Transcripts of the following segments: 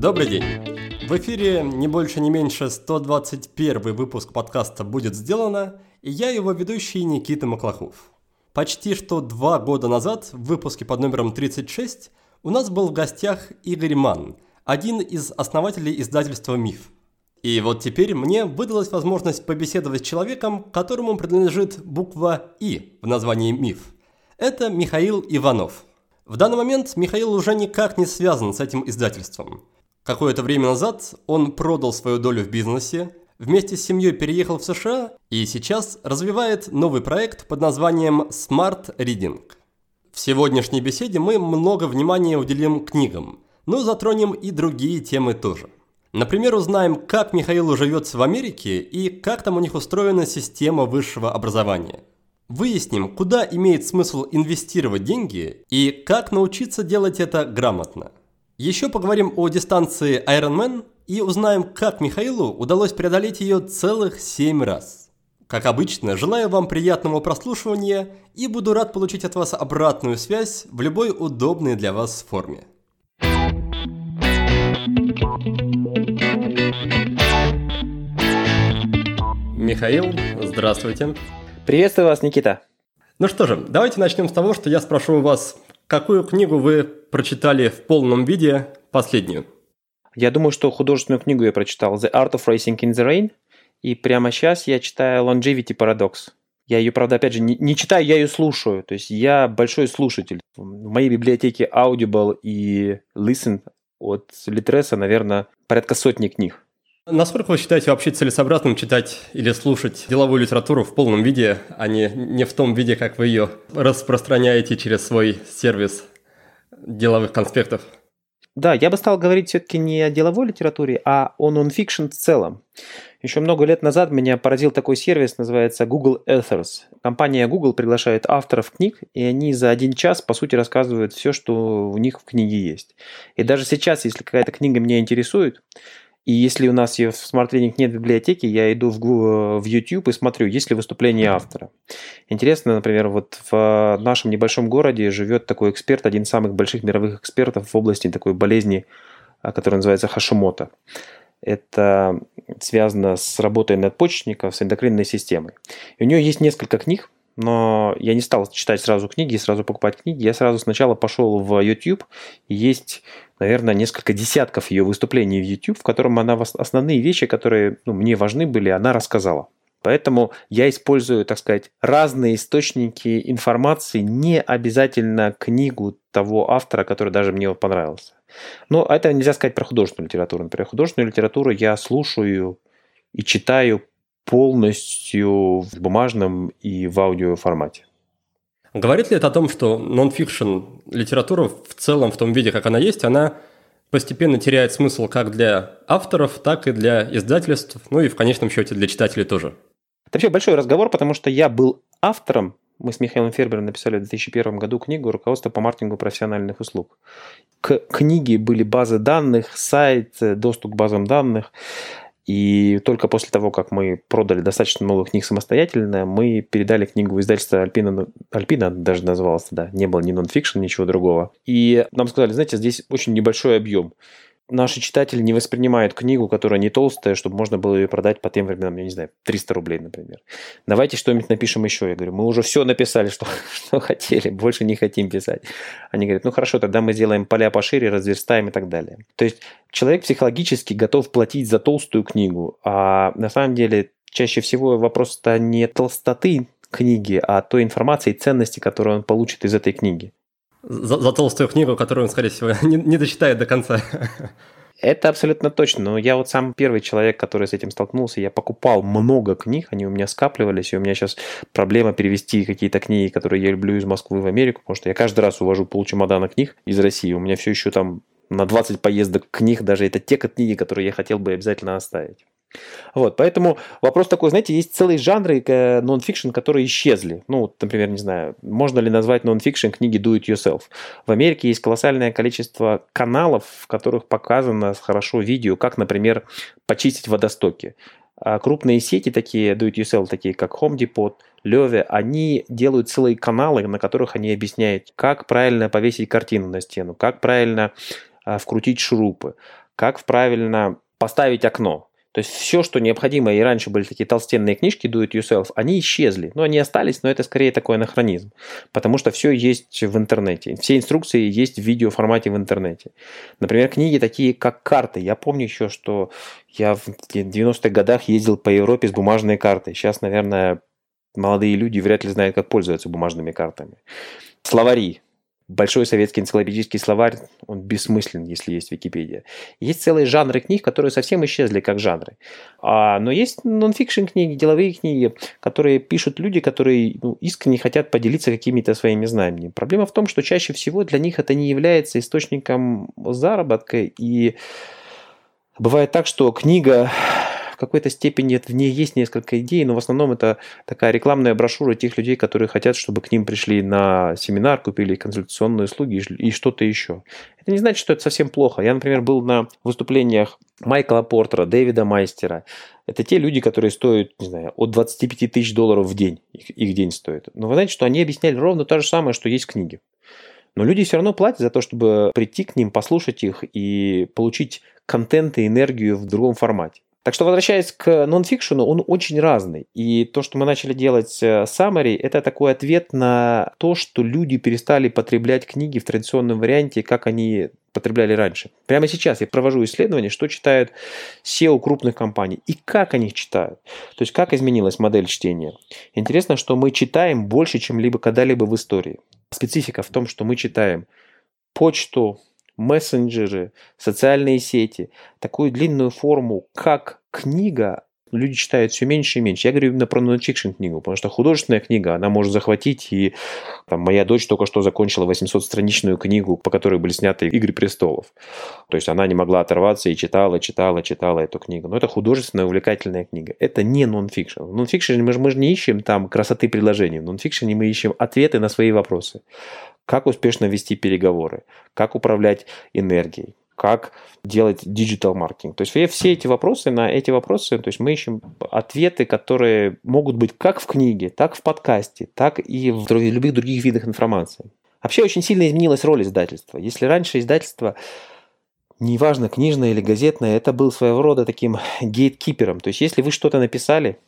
Добрый день! В эфире не больше не меньше 121 выпуск подкаста «Будет сделано» и я его ведущий Никита Маклахов. Почти что два года назад в выпуске под номером 36 у нас был в гостях Игорь Ман, один из основателей издательства «Миф». И вот теперь мне выдалась возможность побеседовать с человеком, которому принадлежит буква «И» в названии «Миф». Это Михаил Иванов. В данный момент Михаил уже никак не связан с этим издательством. Какое-то время назад он продал свою долю в бизнесе, вместе с семьей переехал в США и сейчас развивает новый проект под названием Smart Reading. В сегодняшней беседе мы много внимания уделим книгам, но затронем и другие темы тоже. Например, узнаем, как Михаил живет в Америке и как там у них устроена система высшего образования. Выясним, куда имеет смысл инвестировать деньги и как научиться делать это грамотно. Еще поговорим о дистанции Ironman и узнаем, как Михаилу удалось преодолеть ее целых 7 раз. Как обычно, желаю вам приятного прослушивания и буду рад получить от вас обратную связь в любой удобной для вас форме. Михаил, здравствуйте. Приветствую вас, Никита. Ну что же, давайте начнем с того, что я спрошу у вас, какую книгу вы прочитали в полном виде последнюю? Я думаю, что художественную книгу я прочитал «The Art of Racing in the Rain», и прямо сейчас я читаю «Longevity Paradox». Я ее, правда, опять же, не, не читаю, я ее слушаю. То есть я большой слушатель. В моей библиотеке Audible и Listen от Литреса, наверное, порядка сотни книг. Насколько вы считаете вообще целесообразным читать или слушать деловую литературу в полном виде, а не, не в том виде, как вы ее распространяете через свой сервис деловых конспектов? Да, я бы стал говорить все-таки не о деловой литературе, а о нонфикшн в целом. Еще много лет назад меня поразил такой сервис, называется Google Authors. Компания Google приглашает авторов книг, и они за один час, по сути, рассказывают все, что у них в книге есть. И даже сейчас, если какая-то книга меня интересует, и если у нас ее в Smart Reading нет в библиотеке, я иду в, в YouTube и смотрю, есть ли выступление автора. Интересно, например, вот в нашем небольшом городе живет такой эксперт, один из самых больших мировых экспертов в области такой болезни, а, которая называется Хашимота. Это связано с работой надпочечников, с эндокринной системой. И у нее есть несколько книг, но я не стал читать сразу книги и сразу покупать книги. Я сразу сначала пошел в YouTube. Есть, наверное, несколько десятков ее выступлений в YouTube, в котором она основные вещи, которые ну, мне важны были, она рассказала. Поэтому я использую, так сказать, разные источники информации, не обязательно книгу того автора, который даже мне понравился. Но это нельзя сказать про художественную литературу. Например, художественную литературу я слушаю и читаю полностью в бумажном и в аудио формате. Говорит ли это о том, что нон-фикшн литература в целом, в том виде, как она есть, она постепенно теряет смысл как для авторов, так и для издательств, ну и в конечном счете для читателей тоже? Это вообще большой разговор, потому что я был автором, мы с Михаилом Фербером написали в 2001 году книгу «Руководство по маркетингу профессиональных услуг». К книге были базы данных, сайт, доступ к базам данных. И только после того, как мы продали достаточно много книг самостоятельно, мы передали книгу в издательство Альпина, Альпина даже называлось да, не было ни нонфикшн, ничего другого. И нам сказали, знаете, здесь очень небольшой объем наши читатели не воспринимают книгу, которая не толстая, чтобы можно было ее продать по тем временам, я не знаю, 300 рублей, например. Давайте что-нибудь напишем еще. Я говорю, мы уже все написали, что, что хотели, больше не хотим писать. Они говорят, ну хорошо, тогда мы сделаем поля пошире, разверстаем и так далее. То есть человек психологически готов платить за толстую книгу, а на самом деле чаще всего вопрос-то не толстоты книги, а той информации и ценности, которую он получит из этой книги за, за толстую книгу, которую он, скорее всего, не, не дочитает до конца. Это абсолютно точно. Но я вот сам первый человек, который с этим столкнулся. Я покупал много книг, они у меня скапливались, и у меня сейчас проблема перевести какие-то книги, которые я люблю из Москвы в Америку, потому что я каждый раз увожу полчемодана книг из России. У меня все еще там на 20 поездок книг, даже это те книги, которые я хотел бы обязательно оставить. Вот, поэтому вопрос такой, знаете, есть целые жанры э, нон-фикшн, которые исчезли. Ну, например, не знаю, можно ли назвать нон-фикшн книги Do It Yourself. В Америке есть колоссальное количество каналов, в которых показано хорошо видео, как, например, почистить водостоки. а крупные сети, такие do-it-yourself, такие как Home Depot, Леве, они делают целые каналы, на которых они объясняют, как правильно повесить картину на стену, как правильно а, вкрутить шурупы, как правильно поставить окно. То есть все, что необходимо, и раньше были такие толстенные книжки do it yourself, они исчезли. Ну, они остались, но это скорее такой анахронизм. Потому что все есть в интернете. Все инструкции есть в видеоформате в интернете. Например, книги такие, как карты. Я помню еще, что я в 90-х годах ездил по Европе с бумажной картой. Сейчас, наверное, молодые люди вряд ли знают, как пользоваться бумажными картами. Словари. Большой советский энциклопедический словарь, он бессмыслен, если есть Википедия. Есть целые жанры книг, которые совсем исчезли как жанры. А, но есть нонфикшн книги, деловые книги, которые пишут люди, которые ну, искренне хотят поделиться какими-то своими знаниями. Проблема в том, что чаще всего для них это не является источником заработка. И бывает так, что книга какой-то степени в ней есть несколько идей, но в основном это такая рекламная брошюра тех людей, которые хотят, чтобы к ним пришли на семинар, купили консультационные услуги и что-то еще. Это не значит, что это совсем плохо. Я, например, был на выступлениях Майкла Портера, Дэвида Майстера. Это те люди, которые стоят, не знаю, от 25 тысяч долларов в день. Их, их день стоит. Но вы знаете, что они объясняли ровно то же самое, что есть в книге. Но люди все равно платят за то, чтобы прийти к ним, послушать их и получить контент и энергию в другом формате. Так что, возвращаясь к нонфикшену, он очень разный. И то, что мы начали делать э, summary, это такой ответ на то, что люди перестали потреблять книги в традиционном варианте, как они потребляли раньше. Прямо сейчас я провожу исследования, что читают SEO крупных компаний и как они их читают. То есть как изменилась модель чтения. Интересно, что мы читаем больше, чем либо когда-либо в истории. Специфика в том, что мы читаем почту, мессенджеры, социальные сети, такую длинную форму, как книга, люди читают все меньше и меньше. Я говорю именно про нонфикшн книгу, потому что художественная книга, она может захватить, и там, моя дочь только что закончила 800-страничную книгу, по которой были сняты «Игры престолов». То есть она не могла оторваться и читала, читала, читала эту книгу. Но это художественная, увлекательная книга. Это не нонфикшн. В нонфикшене мы, мы же не ищем там красоты предложений. В нонфикшене мы ищем ответы на свои вопросы как успешно вести переговоры, как управлять энергией, как делать digital маркетинг. То есть все эти вопросы, на эти вопросы, то есть мы ищем ответы, которые могут быть как в книге, так в подкасте, так и в любых других видах информации. Вообще очень сильно изменилась роль издательства. Если раньше издательство неважно, книжное или газетное, это был своего рода таким гейткипером. То есть, если вы что-то написали,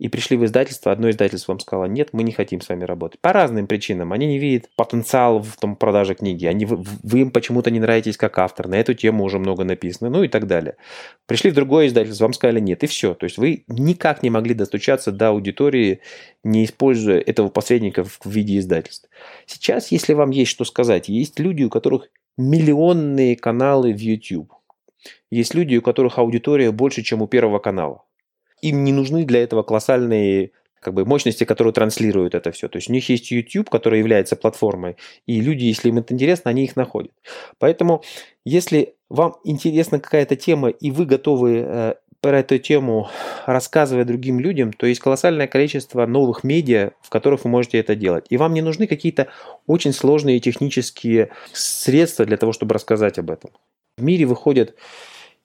и пришли в издательство, одно издательство вам сказало, нет, мы не хотим с вами работать. По разным причинам. Они не видят потенциал в том продаже книги. Они, вы им почему-то не нравитесь как автор. На эту тему уже много написано. Ну и так далее. Пришли в другое издательство, вам сказали нет. И все. То есть вы никак не могли достучаться до аудитории, не используя этого посредника в виде издательств. Сейчас, если вам есть что сказать, есть люди, у которых миллионные каналы в YouTube. Есть люди, у которых аудитория больше, чем у первого канала им не нужны для этого колоссальные как бы мощности, которые транслируют это все. То есть у них есть YouTube, который является платформой, и люди, если им это интересно, они их находят. Поэтому, если вам интересна какая-то тема, и вы готовы э, про эту тему рассказывать другим людям, то есть колоссальное количество новых медиа, в которых вы можете это делать. И вам не нужны какие-то очень сложные технические средства для того, чтобы рассказать об этом. В мире выходят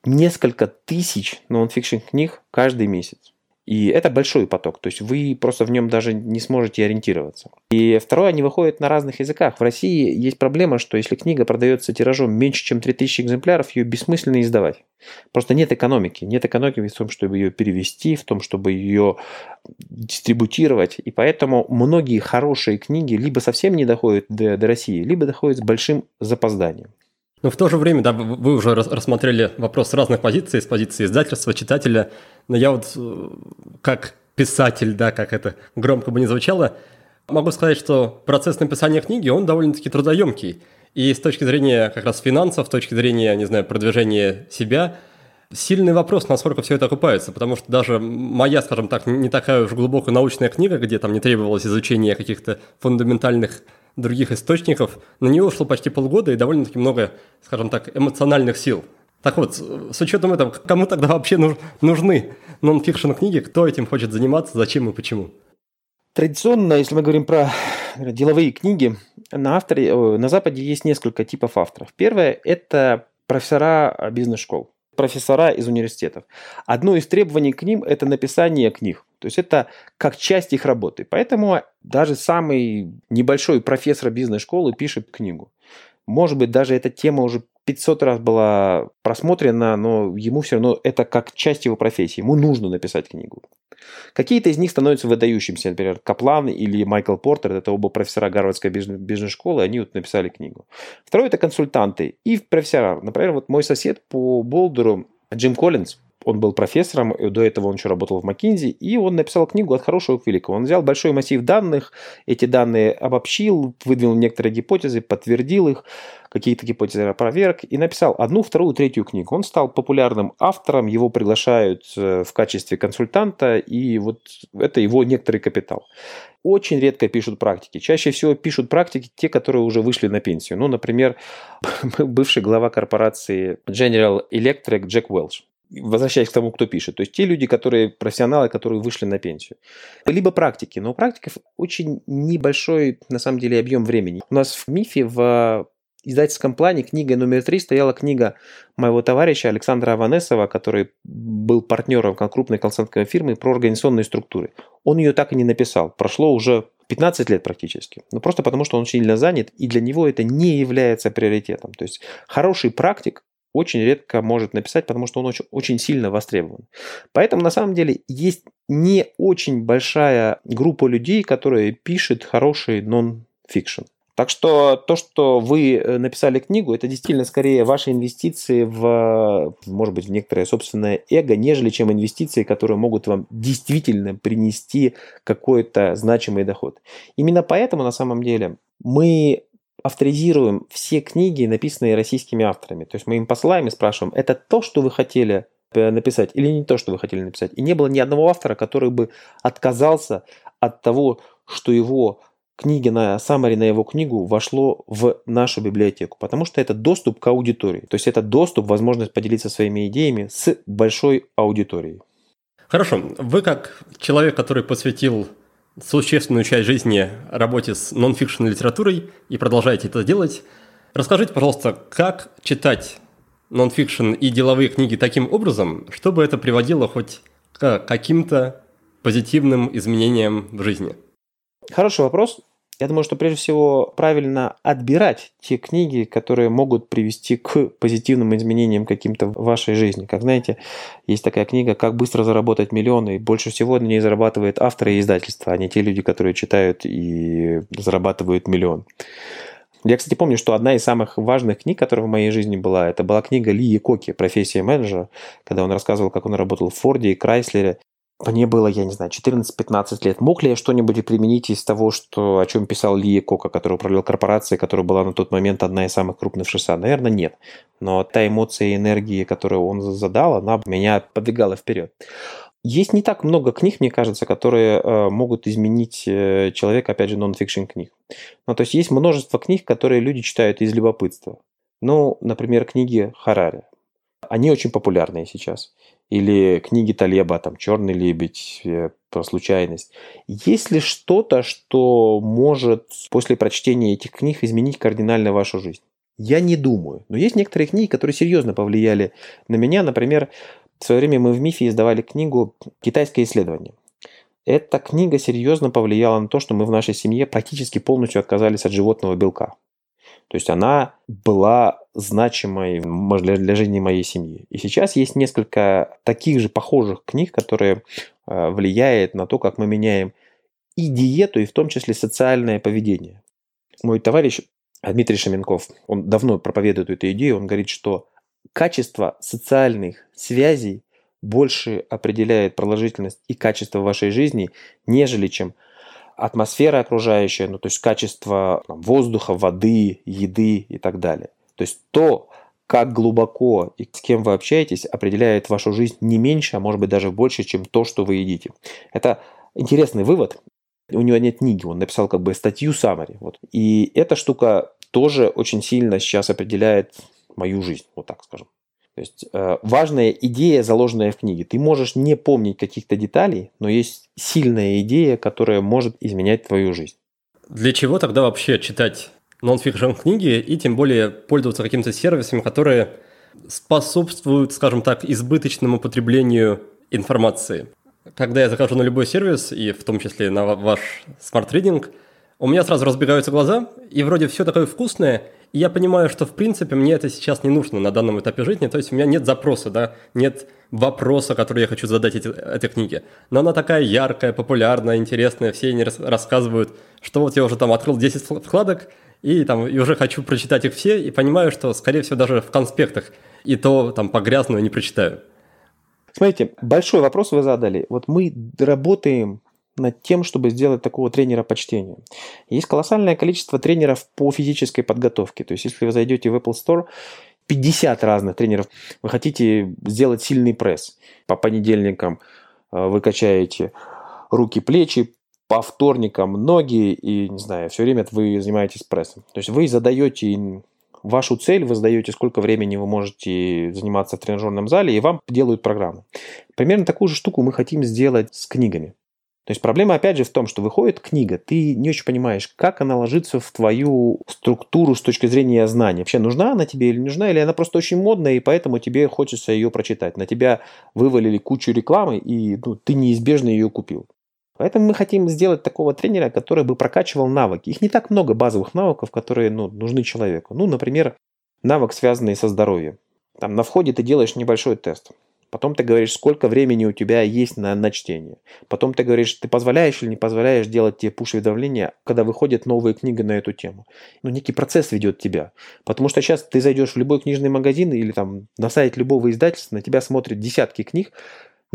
несколько тысяч нонфикшн книг каждый месяц. И это большой поток, то есть вы просто в нем даже не сможете ориентироваться. И второе, они выходят на разных языках. В России есть проблема, что если книга продается тиражом меньше, чем 3000 экземпляров, ее бессмысленно издавать. Просто нет экономики. Нет экономики в том, чтобы ее перевести, в том, чтобы ее дистрибутировать. И поэтому многие хорошие книги либо совсем не доходят до, до России, либо доходят с большим запозданием. Но в то же время, да, вы уже рассмотрели вопрос с разных позиций, с позиции издательства, читателя. Но я вот э, как писатель, да, как это громко бы не звучало, могу сказать, что процесс написания книги, он довольно-таки трудоемкий. И с точки зрения как раз финансов, с точки зрения, не знаю, продвижения себя, сильный вопрос, насколько все это окупается, потому что даже моя, скажем так, не такая уж глубокая научная книга, где там не требовалось изучения каких-то фундаментальных других источников. На нее ушло почти полгода и довольно-таки много, скажем так, эмоциональных сил. Так вот, с учетом этого, кому тогда вообще нужны нон-фикшн книги, кто этим хочет заниматься, зачем и почему? Традиционно, если мы говорим про деловые книги, на, авторе, на Западе есть несколько типов авторов. Первое – это профессора бизнес-школ. профессора из университетов. Одно из требований к ним – это написание книг. То есть это как часть их работы. Поэтому даже самый небольшой профессор бизнес-школы пишет книгу. Может быть, даже эта тема уже 500 раз была просмотрена, но ему все равно это как часть его профессии. Ему нужно написать книгу. Какие-то из них становятся выдающимися. Например, Каплан или Майкл Портер, это оба профессора Гарвардской бизнес-школы, они вот написали книгу. Второе – это консультанты и профессора. Например, вот мой сосед по Болдеру, Джим Коллинз, он был профессором, и до этого он еще работал в Маккинзи, и он написал книгу «От хорошего к великому». Он взял большой массив данных, эти данные обобщил, выдвинул некоторые гипотезы, подтвердил их, какие-то гипотезы опроверг, и написал одну, вторую, третью книгу. Он стал популярным автором, его приглашают э, в качестве консультанта, и вот это его некоторый капитал. Очень редко пишут практики. Чаще всего пишут практики те, которые уже вышли на пенсию. Ну, например, бывший глава корпорации General Electric Джек Уэлш возвращаясь к тому, кто пишет. То есть те люди, которые профессионалы, которые вышли на пенсию. Либо практики. Но у практиков очень небольшой, на самом деле, объем времени. У нас в МИФе в издательском плане книга номер три стояла книга моего товарища Александра Аванесова, который был партнером крупной консалтинговой фирмы про организационные структуры. Он ее так и не написал. Прошло уже 15 лет практически. Ну, просто потому, что он сильно занят, и для него это не является приоритетом. То есть хороший практик очень редко может написать, потому что он очень, очень сильно востребован. Поэтому на самом деле есть не очень большая группа людей, которые пишет хороший нон-фикшн. Так что то, что вы э, написали книгу, это действительно скорее ваши инвестиции в, может быть, в некоторое собственное эго, нежели чем инвестиции, которые могут вам действительно принести какой-то значимый доход. Именно поэтому на самом деле мы авторизируем все книги, написанные российскими авторами. То есть мы им посылаем и спрашиваем, это то, что вы хотели э, написать или не то, что вы хотели написать. И не было ни одного автора, который бы отказался от того, что его книги на summary на его книгу вошло в нашу библиотеку, потому что это доступ к аудитории. То есть это доступ, возможность поделиться своими идеями с большой аудиторией. Хорошо. Вы как человек, который посвятил существенную часть жизни работе с нон-фикшн литературой и продолжаете это делать. Расскажите, пожалуйста, как читать нон-фикшн и деловые книги таким образом, чтобы это приводило хоть к каким-то позитивным изменениям в жизни? Хороший вопрос. Я думаю, что прежде всего правильно отбирать те книги, которые могут привести к позитивным изменениям каким-то в вашей жизни. Как знаете, есть такая книга «Как быстро заработать миллионы», и больше всего на ней зарабатывает авторы и издательства, а не те люди, которые читают и зарабатывают миллион. Я, кстати, помню, что одна из самых важных книг, которая в моей жизни была, это была книга Ли Коки «Профессия менеджера», когда он рассказывал, как он работал в Форде и Крайслере, мне было, я не знаю, 14-15 лет. Мог ли я что-нибудь применить из того, что, о чем писал Ли Кока, который управлял корпорацией, которая была на тот момент одна из самых крупных в США? Наверное, нет. Но та эмоция и энергия, которую он задал, она меня подвигала вперед. Есть не так много книг, мне кажется, которые э, могут изменить э, человека, опять же, нон-фикшн книг. Ну, то есть есть множество книг, которые люди читают из любопытства. Ну, например, книги Харари. Они очень популярные сейчас или книги Талеба, там «Черный лебедь», э, про случайность. Есть ли что-то, что может после прочтения этих книг изменить кардинально вашу жизнь? Я не думаю. Но есть некоторые книги, которые серьезно повлияли на меня. Например, в свое время мы в МИФе издавали книгу «Китайское исследование». Эта книга серьезно повлияла на то, что мы в нашей семье практически полностью отказались от животного белка. То есть она была значимой для, жизни моей семьи. И сейчас есть несколько таких же похожих книг, которые э, влияют на то, как мы меняем и диету, и в том числе социальное поведение. Мой товарищ Дмитрий Шаменков, он давно проповедует эту идею, он говорит, что качество социальных связей больше определяет продолжительность и качество вашей жизни, нежели чем атмосфера окружающая, ну, то есть качество там, воздуха, воды, еды и так далее. То есть то, как глубоко и с кем вы общаетесь, определяет вашу жизнь не меньше, а может быть даже больше, чем то, что вы едите. Это интересный вывод. У него нет книги, он написал как бы статью summary. Вот. И эта штука тоже очень сильно сейчас определяет мою жизнь, вот так скажем. То есть э, важная идея, заложенная в книге. Ты можешь не помнить каких-то деталей, но есть сильная идея, которая может изменять твою жизнь. Для чего тогда вообще читать нон-фикшн книги и тем более пользоваться какими-то сервисами, которые способствуют, скажем так, избыточному потреблению информации. Когда я захожу на любой сервис, и в том числе на ваш Reading, у меня сразу разбегаются глаза, и вроде все такое вкусное, и я понимаю, что в принципе мне это сейчас не нужно на данном этапе жизни, то есть у меня нет запроса, да, нет вопроса, который я хочу задать эти, этой книге. Но она такая яркая, популярная, интересная, все они рассказывают, что вот я уже там открыл 10 вкладок, и там и уже хочу прочитать их все, и понимаю, что, скорее всего, даже в конспектах и то там по грязную не прочитаю. Смотрите, большой вопрос вы задали. Вот мы работаем над тем, чтобы сделать такого тренера по чтению. Есть колоссальное количество тренеров по физической подготовке. То есть, если вы зайдете в Apple Store, 50 разных тренеров. Вы хотите сделать сильный пресс. По понедельникам э, вы качаете руки, плечи, по вторникам ноги и, не знаю, все время вы занимаетесь прессом. То есть вы задаете вашу цель, вы задаете, сколько времени вы можете заниматься в тренажерном зале, и вам делают программу. Примерно такую же штуку мы хотим сделать с книгами. То есть проблема опять же в том, что выходит книга, ты не очень понимаешь, как она ложится в твою структуру с точки зрения знаний. Вообще нужна она тебе или не нужна, или она просто очень модная, и поэтому тебе хочется ее прочитать. На тебя вывалили кучу рекламы, и ну, ты неизбежно ее купил. Поэтому мы хотим сделать такого тренера, который бы прокачивал навыки. Их не так много базовых навыков, которые ну, нужны человеку. Ну, например, навык, связанный со здоровьем. Там на входе ты делаешь небольшой тест. Потом ты говоришь, сколько времени у тебя есть на, на чтение. Потом ты говоришь, ты позволяешь или не позволяешь делать тебе пуш-уведомления, когда выходит новая книга на эту тему. Ну, некий процесс ведет тебя. Потому что сейчас ты зайдешь в любой книжный магазин или там на сайт любого издательства, на тебя смотрят десятки книг,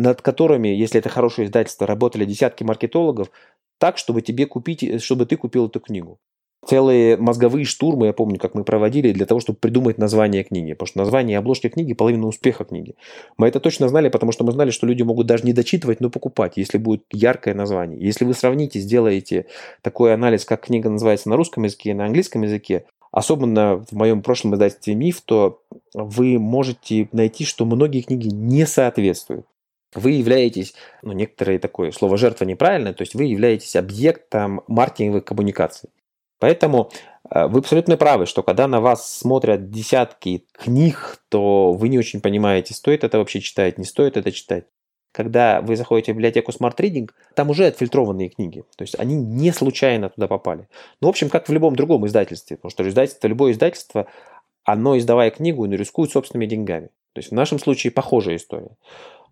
над которыми, если это хорошее издательство, работали десятки маркетологов, так, чтобы тебе купить, чтобы ты купил эту книгу целые мозговые штурмы, я помню, как мы проводили, для того, чтобы придумать название книги. Потому что название и обложки книги – половина успеха книги. Мы это точно знали, потому что мы знали, что люди могут даже не дочитывать, но покупать, если будет яркое название. Если вы сравните, сделаете такой анализ, как книга называется на русском языке и на английском языке, особенно в моем прошлом издательстве «Миф», то вы можете найти, что многие книги не соответствуют. Вы являетесь, ну, некоторые такое слово «жертва» неправильное, то есть вы являетесь объектом маркетинговых коммуникаций. Поэтому э, вы абсолютно правы, что когда на вас смотрят десятки книг, то вы не очень понимаете, стоит это вообще читать, не стоит это читать. Когда вы заходите в библиотеку Smart Reading, там уже отфильтрованные книги. То есть они не случайно туда попали. Ну, в общем, как в любом другом издательстве. Потому что издательство, любое издательство, оно, издавая книгу, рискует собственными деньгами. То есть в нашем случае похожая история.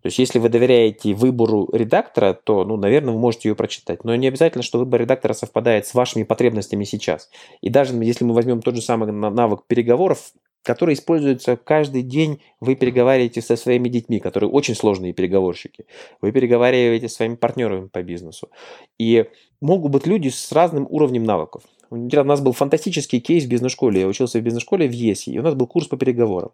То есть, если вы доверяете выбору редактора, то, ну, наверное, вы можете ее прочитать. Но не обязательно, что выбор редактора совпадает с вашими потребностями сейчас. И даже если мы возьмем тот же самый навык переговоров, который используется каждый день, вы переговариваете со своими детьми, которые очень сложные переговорщики. Вы переговариваете с своими партнерами по бизнесу. И могут быть люди с разным уровнем навыков. У нас был фантастический кейс в бизнес-школе. Я учился в бизнес-школе в ЕСИ, и у нас был курс по переговорам.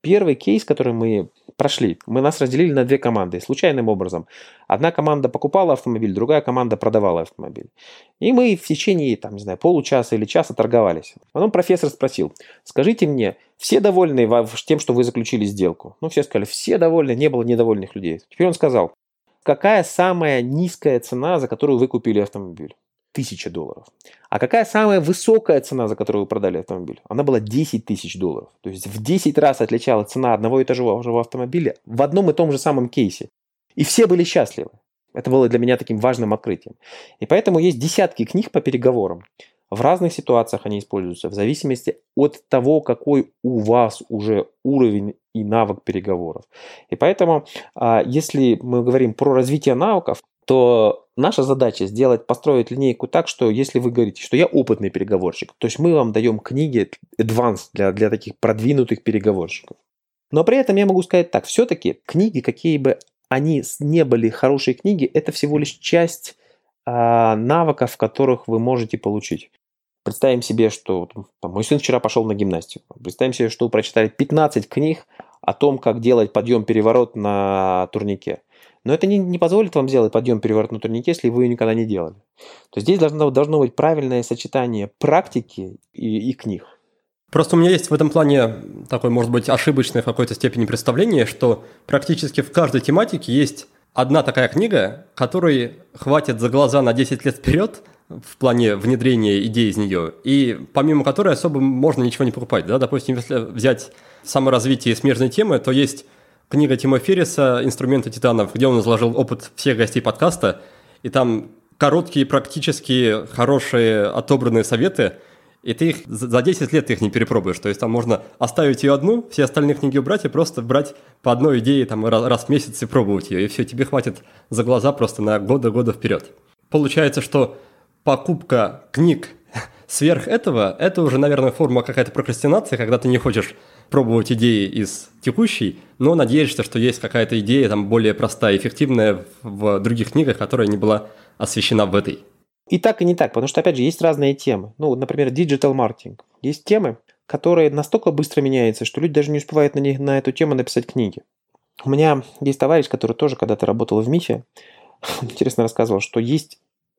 Первый кейс, который мы прошли, мы нас разделили на две команды, случайным образом. Одна команда покупала автомобиль, другая команда продавала автомобиль. И мы в течение, там, не знаю, получаса или часа торговались. Потом профессор спросил, скажите мне, все довольны тем, что вы заключили сделку? Ну, все сказали, все довольны, не было недовольных людей. Теперь он сказал, какая самая низкая цена, за которую вы купили автомобиль? Тысяча долларов. А какая самая высокая цена, за которую вы продали автомобиль? Она была 10 тысяч долларов. То есть в 10 раз отличалась цена одного и того же автомобиля в одном и том же самом кейсе. И все были счастливы. Это было для меня таким важным открытием. И поэтому есть десятки книг по переговорам. В разных ситуациях они используются, в зависимости от того, какой у вас уже уровень и навык переговоров. И поэтому, а, если мы говорим про развитие навыков, то наша задача сделать, построить линейку так, что если вы говорите, что я опытный переговорщик, то есть мы вам даем книги advanced для, для таких продвинутых переговорщиков. Но при этом я могу сказать так, все-таки книги, какие бы они не были хорошие книги, это всего лишь часть а, навыков, которых вы можете получить. Представим себе, что там, мой сын вчера пошел на гимнастику. Представим себе, что вы прочитали 15 книг о том, как делать подъем-переворот на турнике. Но это не, не позволит вам сделать подъем-переворот на турнике, если вы ее никогда не делали. То есть здесь должно, должно быть правильное сочетание практики и, и книг. Просто у меня есть в этом плане такое, может быть, ошибочное в какой-то степени представление, что практически в каждой тематике есть одна такая книга, которой хватит за глаза на 10 лет вперед в плане внедрения идей из нее, и помимо которой особо можно ничего не покупать. Да? Допустим, если взять саморазвитие смежной темы, то есть книга Тима Ферриса «Инструменты титанов», где он изложил опыт всех гостей подкаста, и там короткие, практически хорошие отобранные советы, и ты их за 10 лет ты их не перепробуешь. То есть там можно оставить ее одну, все остальные книги убрать и просто брать по одной идее там раз в месяц и пробовать ее. И все, тебе хватит за глаза просто на годы-годы вперед. Получается, что покупка книг сверх этого, это уже, наверное, форма какая-то прокрастинации, когда ты не хочешь пробовать идеи из текущей, но надеешься, что есть какая-то идея там более простая, эффективная в других книгах, которая не была освещена в этой. И так, и не так, потому что, опять же, есть разные темы. Ну, например, digital marketing. Есть темы, которые настолько быстро меняются, что люди даже не успевают на, них, на эту тему написать книги. У меня есть товарищ, который тоже когда-то работал в МИФе, интересно рассказывал, что есть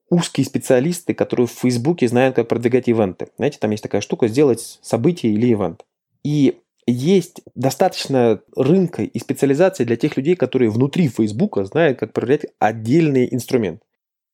узкие специалисты, которые в Фейсбуке знают, как продвигать ивенты. Знаете, там есть такая штука сделать событие или ивент. И есть достаточно рынка и специализации для тех людей, которые внутри Фейсбука знают, как проверять отдельный инструмент.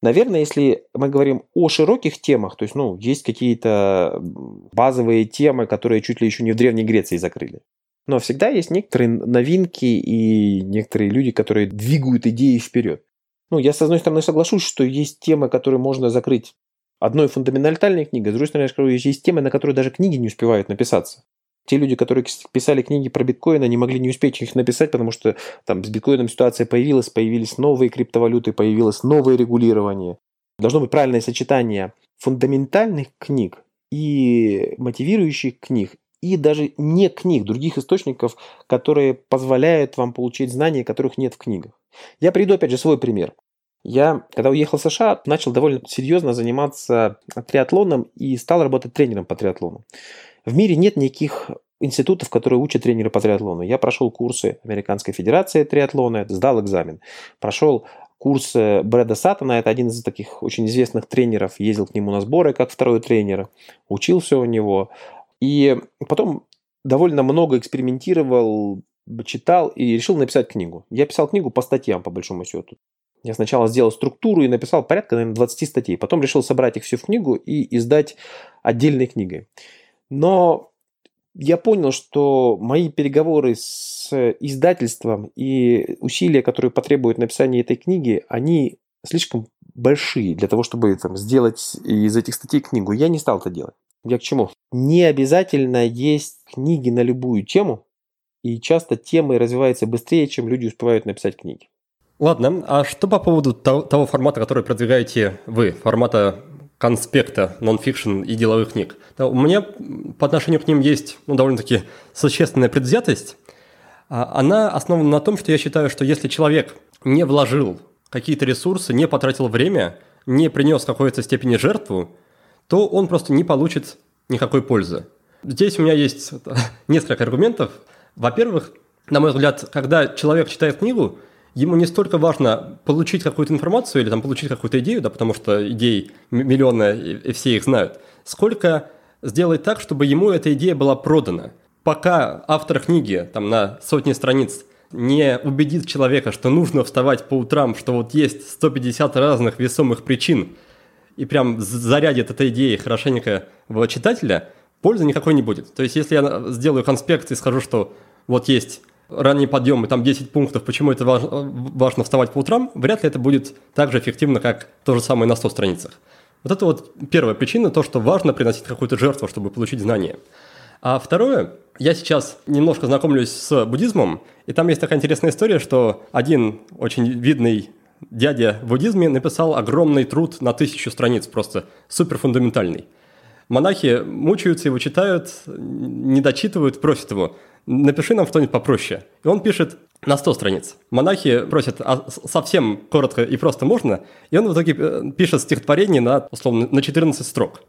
Наверное, если мы говорим о широких темах, то есть, ну, есть какие-то базовые темы, которые чуть ли еще не в Древней Греции закрыли. Но всегда есть некоторые новинки и некоторые люди, которые двигают идеи вперед. Ну, я, с одной стороны, соглашусь, что есть темы, которые можно закрыть одной фундаментальной книгой, с другой стороны, я скажу, есть темы, на которые даже книги не успевают написаться. Те люди, которые писали книги про биткоин, они могли не успеть их написать, потому что там с биткоином ситуация появилась, появились новые криптовалюты, появилось новое регулирование. Должно быть правильное сочетание фундаментальных книг и мотивирующих книг, и даже не книг, других источников, которые позволяют вам получить знания, которых нет в книгах. Я приведу опять же свой пример. Я, когда уехал в США, начал довольно серьезно заниматься триатлоном и стал работать тренером по триатлону. В мире нет никаких институтов, которые учат тренера по триатлону. Я прошел курсы Американской Федерации триатлона, сдал экзамен. Прошел курс Брэда Саттона, это один из таких очень известных тренеров, ездил к нему на сборы как второй тренер, учился у него. И потом довольно много экспериментировал, читал и решил написать книгу. Я писал книгу по статьям, по большому счету. Я сначала сделал структуру и написал порядка, наверное, 20 статей. Потом решил собрать их все в книгу и издать отдельной книгой. Но я понял, что мои переговоры с издательством и усилия, которые потребуют написания этой книги, они слишком большие для того, чтобы там, сделать из этих статей книгу. Я не стал это делать. Я к чему? Не обязательно есть книги на любую тему, и часто темы развиваются быстрее, чем люди успевают написать книги. Ладно, а что по поводу того, того формата, который продвигаете вы, формата конспекта, нон-фикшн и деловых книг. Да, у меня по отношению к ним есть ну, довольно-таки существенная предвзятость. А, она основана на том, что я считаю, что если человек не вложил какие-то ресурсы, не потратил время, не принес какой-то степени жертву, то он просто не получит никакой пользы. Здесь у меня есть несколько аргументов. Во-первых, на мой взгляд, когда человек читает книгу, ему не столько важно получить какую-то информацию или там получить какую-то идею, да, потому что идей миллионы и, все их знают, сколько сделать так, чтобы ему эта идея была продана. Пока автор книги там на сотни страниц не убедит человека, что нужно вставать по утрам, что вот есть 150 разных весомых причин, и прям зарядит этой идеей хорошенько в читателя, пользы никакой не будет. То есть, если я сделаю конспект и скажу, что вот есть ранний подъем и там 10 пунктов, почему это важно, важно вставать по утрам, вряд ли это будет так же эффективно, как то же самое на 100 страницах. Вот это вот первая причина, то, что важно приносить какую-то жертву, чтобы получить знания. А второе, я сейчас немножко знакомлюсь с буддизмом, и там есть такая интересная история, что один очень видный дядя в буддизме написал огромный труд на тысячу страниц, просто супер фундаментальный. Монахи мучаются его, читают, не дочитывают, просят его – напиши нам что-нибудь попроще. И он пишет на 100 страниц. Монахи просят а совсем коротко и просто можно, и он в итоге э, пишет стихотворение на, условно, на 14 строк.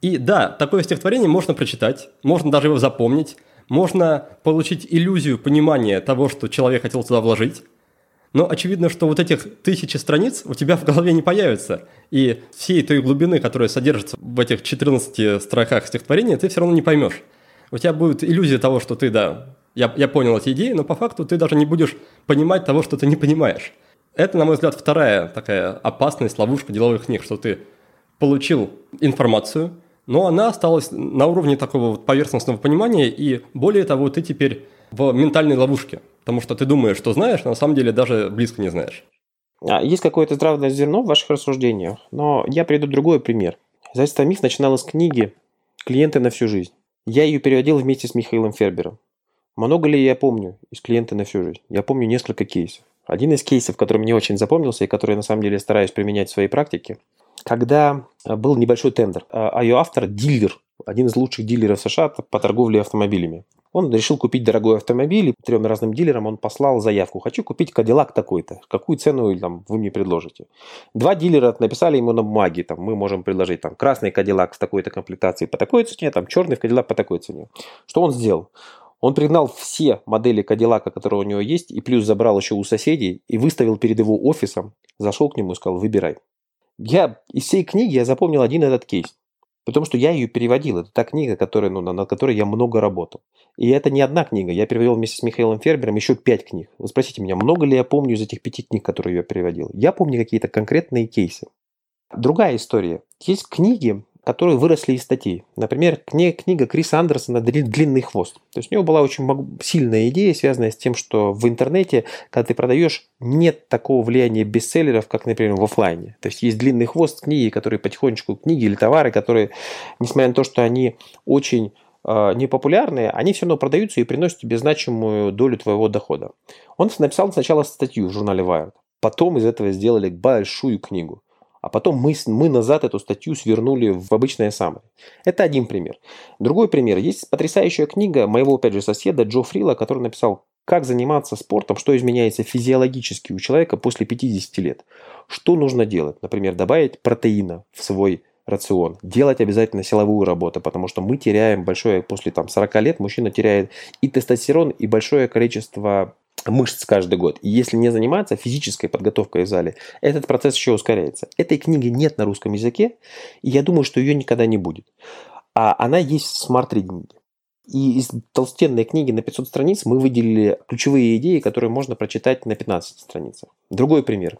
И да, такое стихотворение можно прочитать, можно даже его запомнить, можно получить иллюзию понимания того, что человек хотел туда вложить, но очевидно, что вот этих тысячи страниц у тебя в голове не появится, и всей той глубины, которая содержится в этих 14 строках стихотворения, ты все равно не поймешь у тебя будет иллюзия того, что ты, да, я, я понял эти идеи, но по факту ты даже не будешь понимать того, что ты не понимаешь. Это, на мой взгляд, вторая такая опасность, ловушка деловых книг, что ты получил информацию, но она осталась на уровне такого вот поверхностного понимания, и более того, ты теперь в ментальной ловушке, потому что ты думаешь, что знаешь, но на самом деле даже близко не знаешь. А, есть какое-то здравое зерно в ваших рассуждениях, но я приведу другой пример. Издательство «Миф» начиналось с книги «Клиенты на всю жизнь». Я ее переводил вместе с Михаилом Фербером. Много ли я помню из «Клиенты на всю жизнь»? Я помню несколько кейсов. Один из кейсов, который мне очень запомнился и который я на самом деле стараюсь применять в своей практике, когда э, был небольшой тендер, а, а ее автор – дилер, один из лучших дилеров США по торговле автомобилями. Он решил купить дорогой автомобиль, и трем разным дилерам он послал заявку. Хочу купить Кадиллак такой-то. Какую цену там, вы мне предложите? Два дилера написали ему на бумаге, там, мы можем предложить там, красный Кадиллак в такой-то комплектации по такой цене, там, черный Кадиллак по такой цене. Что он сделал? Он пригнал все модели Кадиллака, которые у него есть, и плюс забрал еще у соседей, и выставил перед его офисом, зашел к нему и сказал, выбирай. Я из всей книги я запомнил один этот кейс. Потому что я ее переводил. Это та книга, которая, ну, над которой я много работал. И это не одна книга. Я переводил вместе с Михаилом Фербером еще пять книг. Вы спросите меня, много ли я помню из этих пяти книг, которые я переводил? Я помню какие-то конкретные кейсы. Другая история. Есть книги, которые выросли из статей. Например, книга Криса Андерсона «Длинный хвост». То есть у него была очень сильная идея, связанная с тем, что в интернете, когда ты продаешь, нет такого влияния бестселлеров, как, например, в офлайне. То есть есть длинный хвост книги, которые потихонечку, книги или товары, которые, несмотря на то, что они очень непопулярные, они все равно продаются и приносят тебе значимую долю твоего дохода. Он написал сначала статью в журнале Wired, потом из этого сделали большую книгу а потом мы, мы назад эту статью свернули в обычное summary. Это один пример. Другой пример. Есть потрясающая книга моего, опять же, соседа Джо Фрила, который написал «Как заниматься спортом, что изменяется физиологически у человека после 50 лет». Что нужно делать? Например, добавить протеина в свой рацион. Делать обязательно силовую работу, потому что мы теряем большое, после там, 40 лет мужчина теряет и тестостерон, и большое количество мышц каждый год. И если не заниматься физической подготовкой в зале, этот процесс еще ускоряется. Этой книги нет на русском языке, и я думаю, что ее никогда не будет. А она есть в смарт-ридинге. И из толстенной книги на 500 страниц мы выделили ключевые идеи, которые можно прочитать на 15 страницах. Другой пример.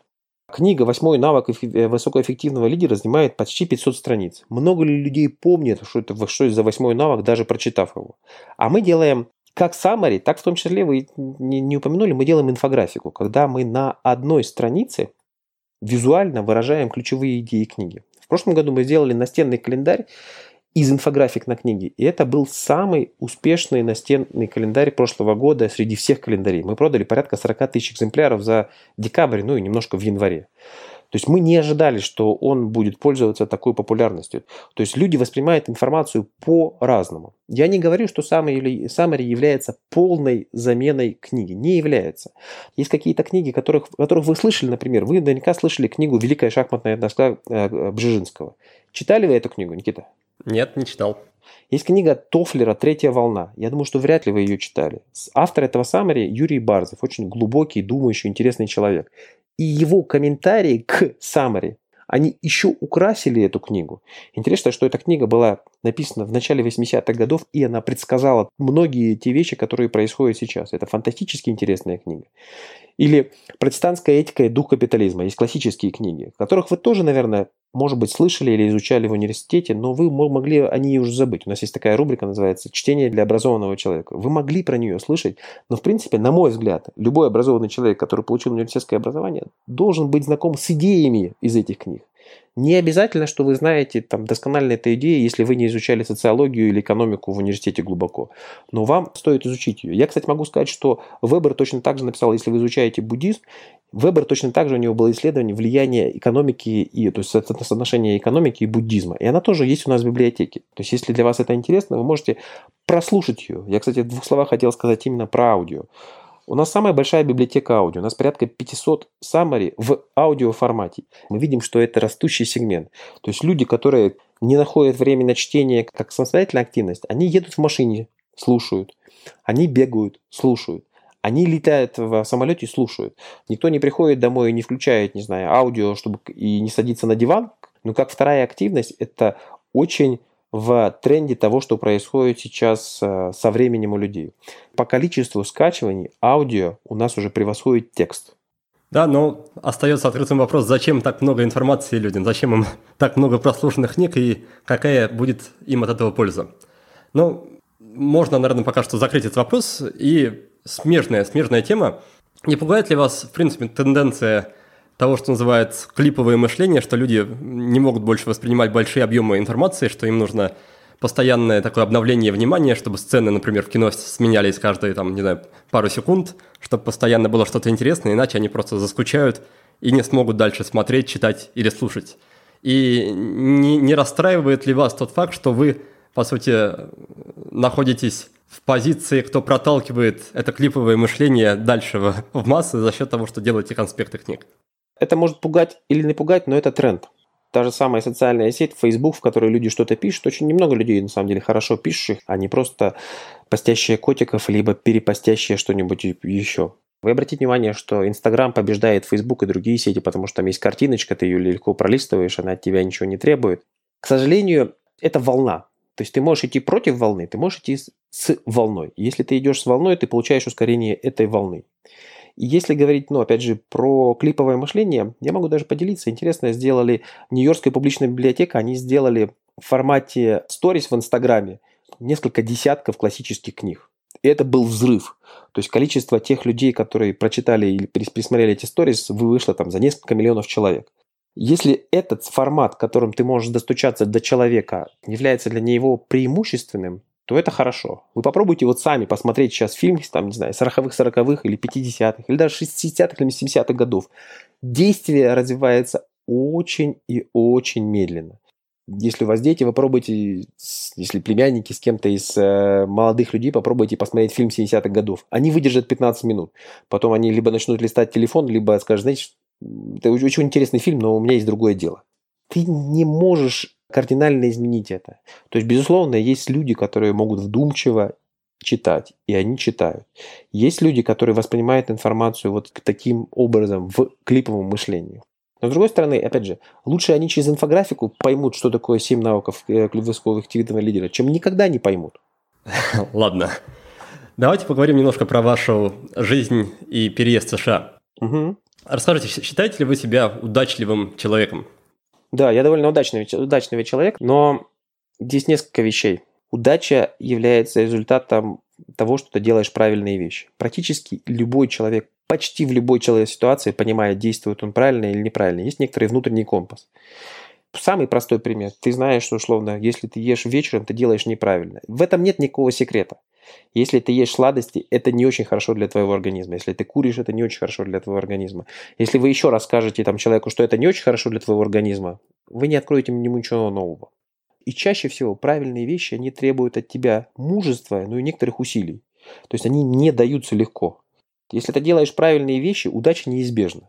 Книга «Восьмой навык э, высокоэффективного лидера» занимает почти 500 страниц. Много ли людей помнят, что это, что это за восьмой навык, даже прочитав его? А мы делаем как summary, так в том числе вы не, не упомянули, мы делаем инфографику, когда мы на одной странице визуально выражаем ключевые идеи книги. В прошлом году мы сделали настенный календарь из инфографик на книги. И это был самый успешный настенный календарь прошлого года среди всех календарей. Мы продали порядка 40 тысяч экземпляров за декабрь, ну и немножко в январе. То есть мы не ожидали, что он будет пользоваться такой популярностью. То есть люди воспринимают информацию по-разному. Я не говорю, что summary является полной заменой книги. Не является. Есть какие-то книги, которых, которых вы слышали, например, вы наверняка слышали книгу «Великая шахматная доска» э, Бжижинского. Читали вы эту книгу, Никита? Нет, не читал. Есть книга Тофлера «Третья волна». Я думаю, что вряд ли вы ее читали. Автор этого саммари Юрий Барзов. Очень глубокий, думающий, интересный человек и его комментарии к Самаре, они еще украсили эту книгу. Интересно, что эта книга была написана в начале 80-х годов, и она предсказала многие те вещи, которые происходят сейчас. Это фантастически интересная книга. Или «Протестантская этика и дух капитализма». Есть классические книги, которых вы тоже, наверное, может быть, слышали или изучали в университете, но вы могли о ней уже забыть. У нас есть такая рубрика, называется «Чтение для образованного человека». Вы могли про нее слышать, но, в принципе, на мой взгляд, любой образованный человек, который получил университетское образование, должен быть знаком с идеями из этих книг. Не обязательно, что вы знаете там, досконально эту идею, если вы не изучали социологию или экономику в университете глубоко. Но вам стоит изучить ее. Я, кстати, могу сказать, что Вебер точно так же написал, если вы изучаете буддизм, Вебер точно так же у него было исследование влияния экономики и то есть соотношения экономики и буддизма. И она тоже есть у нас в библиотеке. То есть, если для вас это интересно, вы можете прослушать ее. Я, кстати, в двух словах хотел сказать именно про аудио. У нас самая большая библиотека аудио. У нас порядка 500 summary в аудиоформате. Мы видим, что это растущий сегмент. То есть люди, которые не находят время на чтение как самостоятельная активность, они едут в машине, слушают. Они бегают, слушают. Они летают в самолете слушают. Никто не приходит домой и не включает, не знаю, аудио, чтобы и не садиться на диван. Но как вторая активность, это очень в тренде того, что происходит сейчас э, со временем у людей. По количеству скачиваний аудио у нас уже превосходит текст. Да, но остается открытым вопрос, зачем так много информации людям, зачем им так много прослушанных книг и какая будет им от этого польза. Ну, можно, наверное, пока что закрыть этот вопрос. И смежная, смежная тема. Не пугает ли вас, в принципе, тенденция того, что называют клиповое мышление, что люди не могут больше воспринимать большие объемы информации, что им нужно постоянное такое обновление внимания, чтобы сцены, например, в кино сменялись каждые, там, не знаю, пару секунд, чтобы постоянно было что-то интересное, иначе они просто заскучают и не смогут дальше смотреть, читать или слушать. И не, не расстраивает ли вас тот факт, что вы, по сути, находитесь в позиции, кто проталкивает это клиповое мышление дальше в, в массы за счет того, что делаете конспекты книг? Это может пугать или не пугать, но это тренд та же самая социальная сеть, Facebook, в которой люди что-то пишут, очень немного людей, на самом деле, хорошо пишущих, а не просто постящие котиков, либо перепостящие что-нибудь еще. Вы обратите внимание, что Инстаграм побеждает Facebook и другие сети, потому что там есть картиночка, ты ее легко пролистываешь, она от тебя ничего не требует. К сожалению, это волна. То есть ты можешь идти против волны, ты можешь идти с волной. Если ты идешь с волной, ты получаешь ускорение этой волны. Если говорить, ну, опять же, про клиповое мышление, я могу даже поделиться. Интересно, сделали Нью-Йоркская публичная библиотека, они сделали в формате сторис в Инстаграме несколько десятков классических книг. И это был взрыв. То есть количество тех людей, которые прочитали или пересмотрели эти сторис, вышло там за несколько миллионов человек. Если этот формат, которым ты можешь достучаться до человека, является для него преимущественным, то это хорошо. Вы попробуйте вот сами посмотреть сейчас фильм, там, не знаю, 40-х, 40-х или 50-х, или даже 60-х или 70-х годов. Действие развивается очень и очень медленно. Если у вас дети, вы попробуйте, если племянники с кем-то из э, молодых людей, попробуйте посмотреть фильм 70-х годов. Они выдержат 15 минут. Потом они либо начнут листать телефон, либо скажут, знаете, это очень интересный фильм, но у меня есть другое дело. Ты не можешь кардинально изменить это. То есть, безусловно, есть люди, которые могут вдумчиво читать, и они читают. Есть люди, которые воспринимают информацию вот таким образом в клиповом мышлении. Но с другой стороны, опять же, лучше они через инфографику поймут, что такое 7 навыков э, высокоэффективного лидера, чем никогда не поймут. Ладно. Давайте поговорим немножко про вашу жизнь и переезд в США. Угу. Расскажите, считаете ли вы себя удачливым человеком? Да, я довольно удачный, удачный человек, но здесь несколько вещей. Удача является результатом того, что ты делаешь правильные вещи. Практически любой человек, почти в любой человек ситуации понимает, действует он правильно или неправильно. Есть некоторый внутренний компас. Самый простой пример. Ты знаешь, что условно, если ты ешь вечером, ты делаешь неправильно. В этом нет никакого секрета. Если ты ешь сладости, это не очень хорошо для твоего организма. Если ты куришь, это не очень хорошо для твоего организма. Если вы еще раз скажете там, человеку, что это не очень хорошо для твоего организма, вы не откроете ему ничего нового. И чаще всего правильные вещи, они требуют от тебя мужества, ну и некоторых усилий. То есть они не даются легко. Если ты делаешь правильные вещи, удача неизбежна.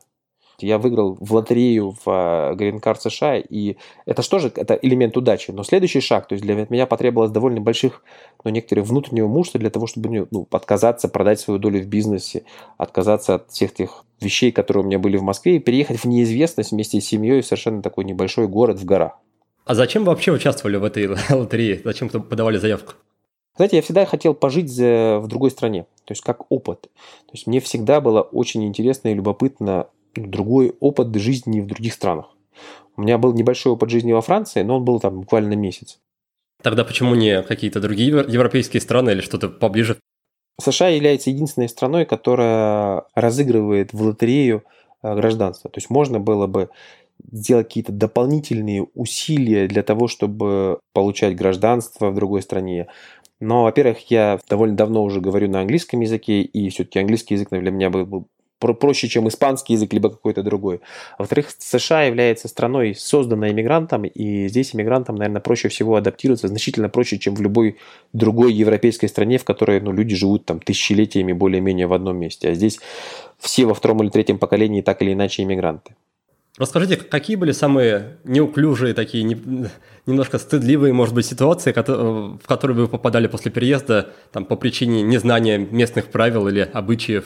Я выиграл в лотерею в Green Card США, и это что же это элемент удачи. Но следующий шаг, то есть для меня потребовалось довольно больших, но некоторых внутреннего мужества для того, чтобы ну, отказаться, продать свою долю в бизнесе, отказаться от всех тех вещей, которые у меня были в Москве, и переехать в неизвестность вместе с семьей в совершенно такой небольшой город в горах. А зачем вы вообще участвовали в этой лотерее? Зачем подавали заявку? Знаете, я всегда хотел пожить в другой стране, то есть как опыт. То есть мне всегда было очень интересно и любопытно другой опыт жизни в других странах. У меня был небольшой опыт жизни во Франции, но он был там буквально месяц. Тогда почему не какие-то другие европейские страны или что-то поближе? США является единственной страной, которая разыгрывает в лотерею э, гражданство. То есть можно было бы сделать какие-то дополнительные усилия для того, чтобы получать гражданство в другой стране. Но, во-первых, я довольно давно уже говорю на английском языке, и все-таки английский язык для меня был проще, чем испанский язык, либо какой-то другой. Во-вторых, США является страной, созданной иммигрантом, и здесь иммигрантам, наверное, проще всего адаптироваться, значительно проще, чем в любой другой европейской стране, в которой ну, люди живут там тысячелетиями более-менее в одном месте. А здесь все во втором или третьем поколении так или иначе иммигранты. Расскажите, какие были самые неуклюжие, такие не, немножко стыдливые, может быть, ситуации, в которые вы попадали после переезда там, по причине незнания местных правил или обычаев?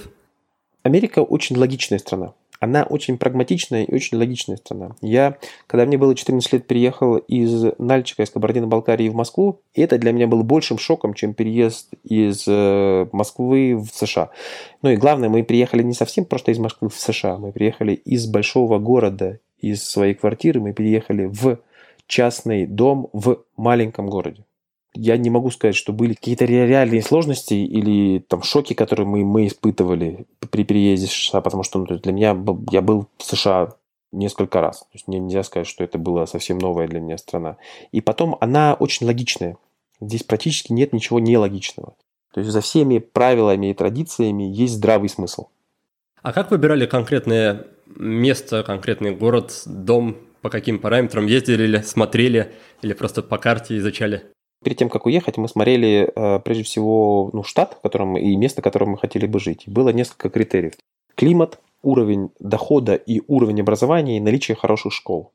Америка очень логичная страна. она очень прагматичная и очень логичная страна. Я, когда мне было 14 лет, переехал из Нальчика, из Кабардино-Балкарии в Москву, и это для меня было большим шоком, чем переезд из э, Москвы в США. Ну и главное, мы приехали не совсем просто из Москвы в США, мы приехали из большого города, из своей квартиры, мы переехали в частный дом в маленьком городе я не могу сказать, что были какие-то реальные сложности или там шоки, которые мы, мы испытывали при переезде в США, потому что ну, для меня я был в США несколько раз. То есть нельзя сказать, что это была совсем новая для меня страна. И потом она очень логичная. Здесь практически нет ничего нелогичного. То есть за всеми правилами и традициями есть здравый смысл. А как выбирали конкретное место, конкретный город, дом, по каким параметрам ездили или смотрели, или просто по карте изучали? Перед тем, как уехать, мы смотрели э, прежде всего ну, штат, в котором и место, в котором мы хотели бы жить. Было несколько критериев. Климат, уровень дохода и уровень образования, и наличие хороших школ.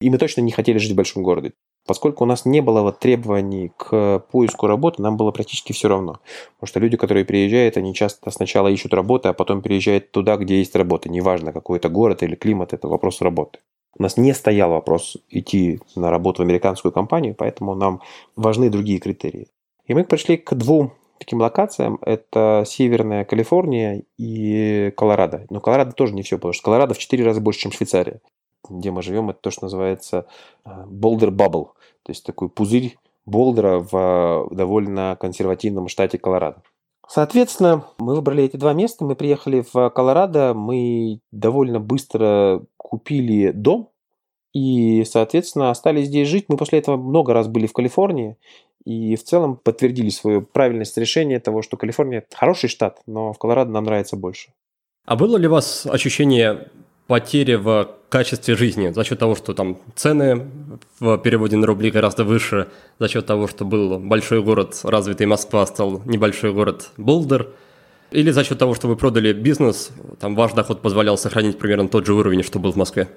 И мы точно не хотели жить в большом городе. Поскольку у нас не было вот требований к поиску работы, нам было практически все равно. Потому что люди, которые приезжают, они часто сначала ищут работу, а потом переезжают туда, где есть работа. Неважно, какой это город или климат, это вопрос работы. У нас не стоял вопрос идти на работу в американскую компанию, поэтому нам важны другие критерии. И мы пришли к двум таким локациям. Это Северная Калифорния и Колорадо. Но Колорадо тоже не все, потому что Колорадо в 4 раза больше, чем Швейцария. Где мы живем, это то, что называется Boulder э, Bubble. То есть такой пузырь Болдера в довольно консервативном штате Колорадо. Соответственно, мы выбрали эти два места, мы приехали в Колорадо, мы довольно быстро купили дом и, соответственно, остались здесь жить. Мы после этого много раз были в Калифорнии и в целом подтвердили свою правильность решения того, что Калифорния хороший штат, но в Колорадо нам нравится больше. А было ли у вас ощущение потери в качестве жизни за счет того, что там цены в переводе на рубли гораздо выше, за счет того, что был большой город, развитый Москва, стал небольшой город Болдер, или за счет того, что вы продали бизнес, там ваш доход позволял сохранить примерно тот же уровень, что был в Москве?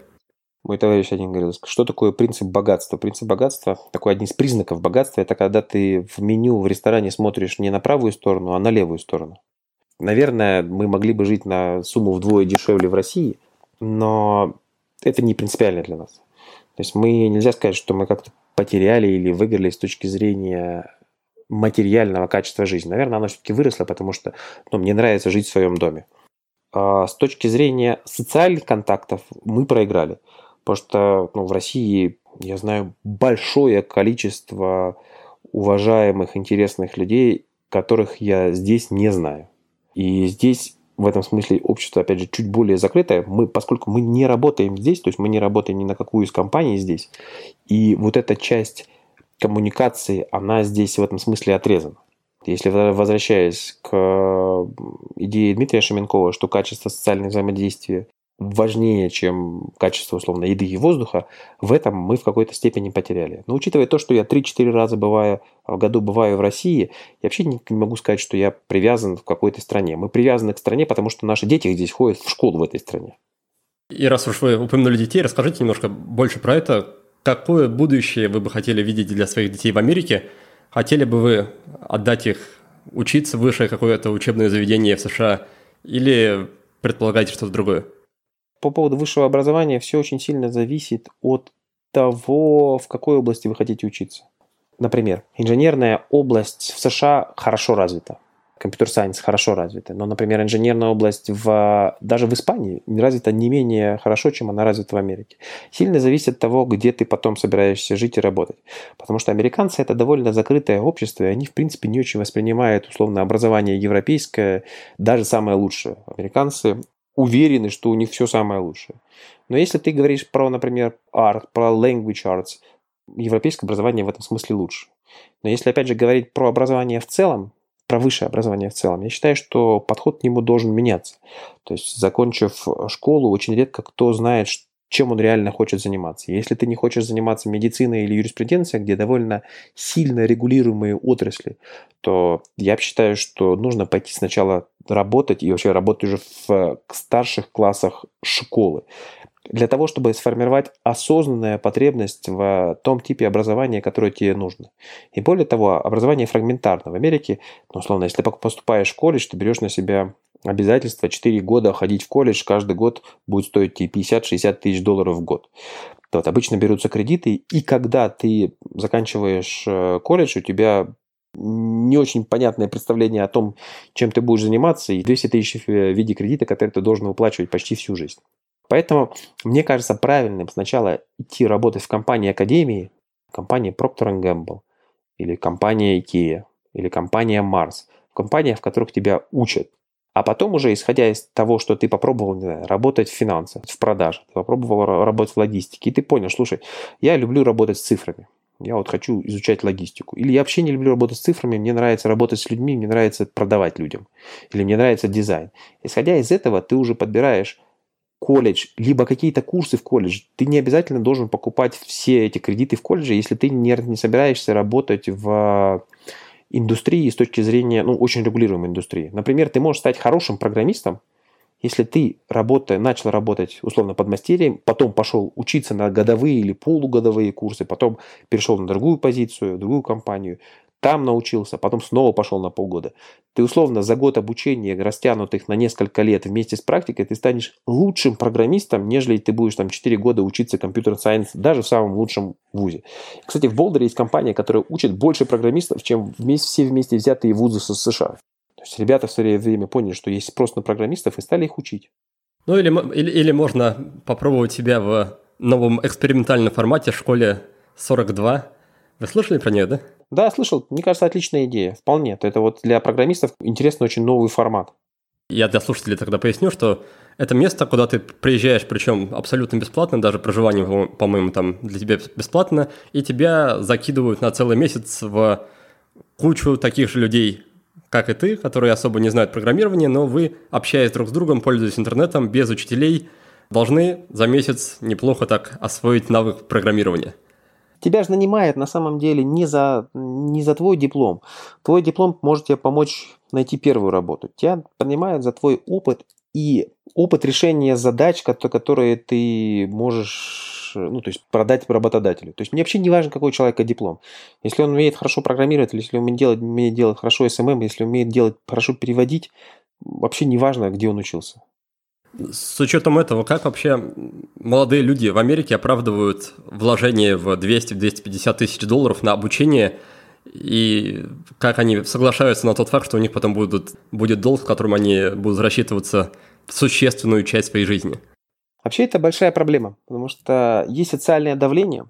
Мой товарищ один говорил, что такое принцип богатства? Принцип богатства, такой один из признаков богатства, это когда ты в меню в ресторане смотришь не на правую сторону, а на левую сторону. Наверное, мы могли бы жить на сумму вдвое дешевле в России, но это не принципиально для нас. То есть мы нельзя сказать, что мы как-то потеряли или выиграли с точки зрения материального качества жизни. Наверное, оно все-таки выросло, потому что ну, мне нравится жить в своем доме. А с точки зрения социальных контактов мы проиграли. Потому что ну, в России, я знаю, большое количество уважаемых, интересных людей, которых я здесь не знаю. И здесь в этом смысле общество, опять же, чуть более закрытое. Мы, поскольку мы не работаем здесь, то есть мы не работаем ни на какую из компаний здесь, и вот эта часть коммуникации, она здесь в этом смысле отрезана. Если возвращаясь к идее Дмитрия Шеменкова, что качество социального взаимодействия важнее, чем качество, условно, еды и воздуха, в этом мы в какой-то степени потеряли. Но учитывая то, что я 3-4 раза бываю, в году бываю в России, я вообще не, не могу сказать, что я привязан к какой-то стране. Мы привязаны к стране, потому что наши дети здесь ходят в школу в этой стране. И раз уж вы упомянули детей, расскажите немножко больше про это. Какое будущее вы бы хотели видеть для своих детей в Америке? Хотели бы вы отдать их учиться в высшее какое-то учебное заведение в США или предполагаете что-то другое? По поводу высшего образования все очень сильно зависит от того, в какой области вы хотите учиться. Например, инженерная область в США хорошо развита, компьютер-сайенс хорошо развита, но, например, инженерная область в, даже в Испании развита не менее хорошо, чем она развита в Америке. Сильно зависит от того, где ты потом собираешься жить и работать. Потому что американцы это довольно закрытое общество, и они, в принципе, не очень воспринимают условно образование европейское, даже самое лучшее. Американцы уверены, что у них все самое лучшее. Но если ты говоришь про, например, art, про language arts, европейское образование в этом смысле лучше. Но если, опять же, говорить про образование в целом, про высшее образование в целом, я считаю, что подход к нему должен меняться. То есть, закончив школу, очень редко кто знает, чем он реально хочет заниматься. Если ты не хочешь заниматься медициной или юриспруденцией, где довольно сильно регулируемые отрасли, то я считаю, что нужно пойти сначала работать и вообще работать уже в старших классах школы для того, чтобы сформировать осознанная потребность в том типе образования, которое тебе нужно. И более того, образование фрагментарно. В Америке, ну, условно, если ты поступаешь в колледж, ты берешь на себя обязательство 4 года ходить в колледж, каждый год будет стоить тебе 50-60 тысяч долларов в год. Вот, обычно берутся кредиты, и когда ты заканчиваешь э, колледж, у тебя не очень понятное представление о том, чем ты будешь заниматься, и 200 тысяч в виде кредита, который ты должен выплачивать почти всю жизнь. Поэтому мне кажется правильным сначала идти работать в компании Академии, компании Procter Gamble, или компания IKEA, или компания Mars, в компаниях, в которых тебя учат. А потом уже, исходя из того, что ты попробовал, знаю, работать в финансах, в продажах, ты попробовал работать в логистике, и ты понял, слушай, я люблю работать с цифрами, я вот хочу изучать логистику. Или я вообще не люблю работать с цифрами, мне нравится работать с людьми, мне нравится продавать людям. Или мне нравится дизайн. Исходя из этого, ты уже подбираешь колледж, либо какие-то курсы в колледж. Ты не обязательно должен покупать все эти кредиты в колледже, если ты не, не собираешься работать в индустрии с точки зрения, ну, очень регулируемой индустрии. Например, ты можешь стать хорошим программистом, если ты работая, начал работать условно под мастерием, потом пошел учиться на годовые или полугодовые курсы, потом перешел на другую позицию, другую компанию, там научился, потом снова пошел на полгода. Ты условно за год обучения, растянутых на несколько лет вместе с практикой, ты станешь лучшим программистом, нежели ты будешь там 4 года учиться компьютер сайенс даже в самом лучшем вузе. Кстати, в Болдере есть компания, которая учит больше программистов, чем вместе, все вместе взятые вузы США. То есть ребята в свое время поняли, что есть спрос на программистов и стали их учить. Ну или, или, или можно попробовать себя в новом экспериментальном формате в школе 42. Вы слышали про нее, да? Да, слышал. Мне кажется, отличная идея. Вполне. Это вот для программистов интересный очень новый формат. Я для слушателей тогда поясню, что это место, куда ты приезжаешь, причем абсолютно бесплатно, даже проживание, по-моему, там для тебя бесплатно, и тебя закидывают на целый месяц в кучу таких же людей, как и ты, которые особо не знают программирование, но вы, общаясь друг с другом, пользуясь интернетом, без учителей, должны за месяц неплохо так освоить навык программирования. Тебя же нанимает на самом деле не за, не за твой диплом. Твой диплом может тебе помочь найти первую работу. Тебя нанимают за твой опыт и опыт решения задач, которые ты можешь ну, то есть продать работодателю. То есть мне вообще не важно, какой у человека диплом. Если он умеет хорошо программировать, если он умеет делать, умеет делать хорошо SMM, если умеет делать хорошо переводить, вообще не важно, где он учился. С учетом этого, как вообще молодые люди в Америке оправдывают вложение в 200-250 тысяч долларов на обучение, и как они соглашаются на тот факт, что у них потом будут, будет долг, в котором они будут рассчитываться существенную часть своей жизни? Вообще это большая проблема, потому что есть социальное давление,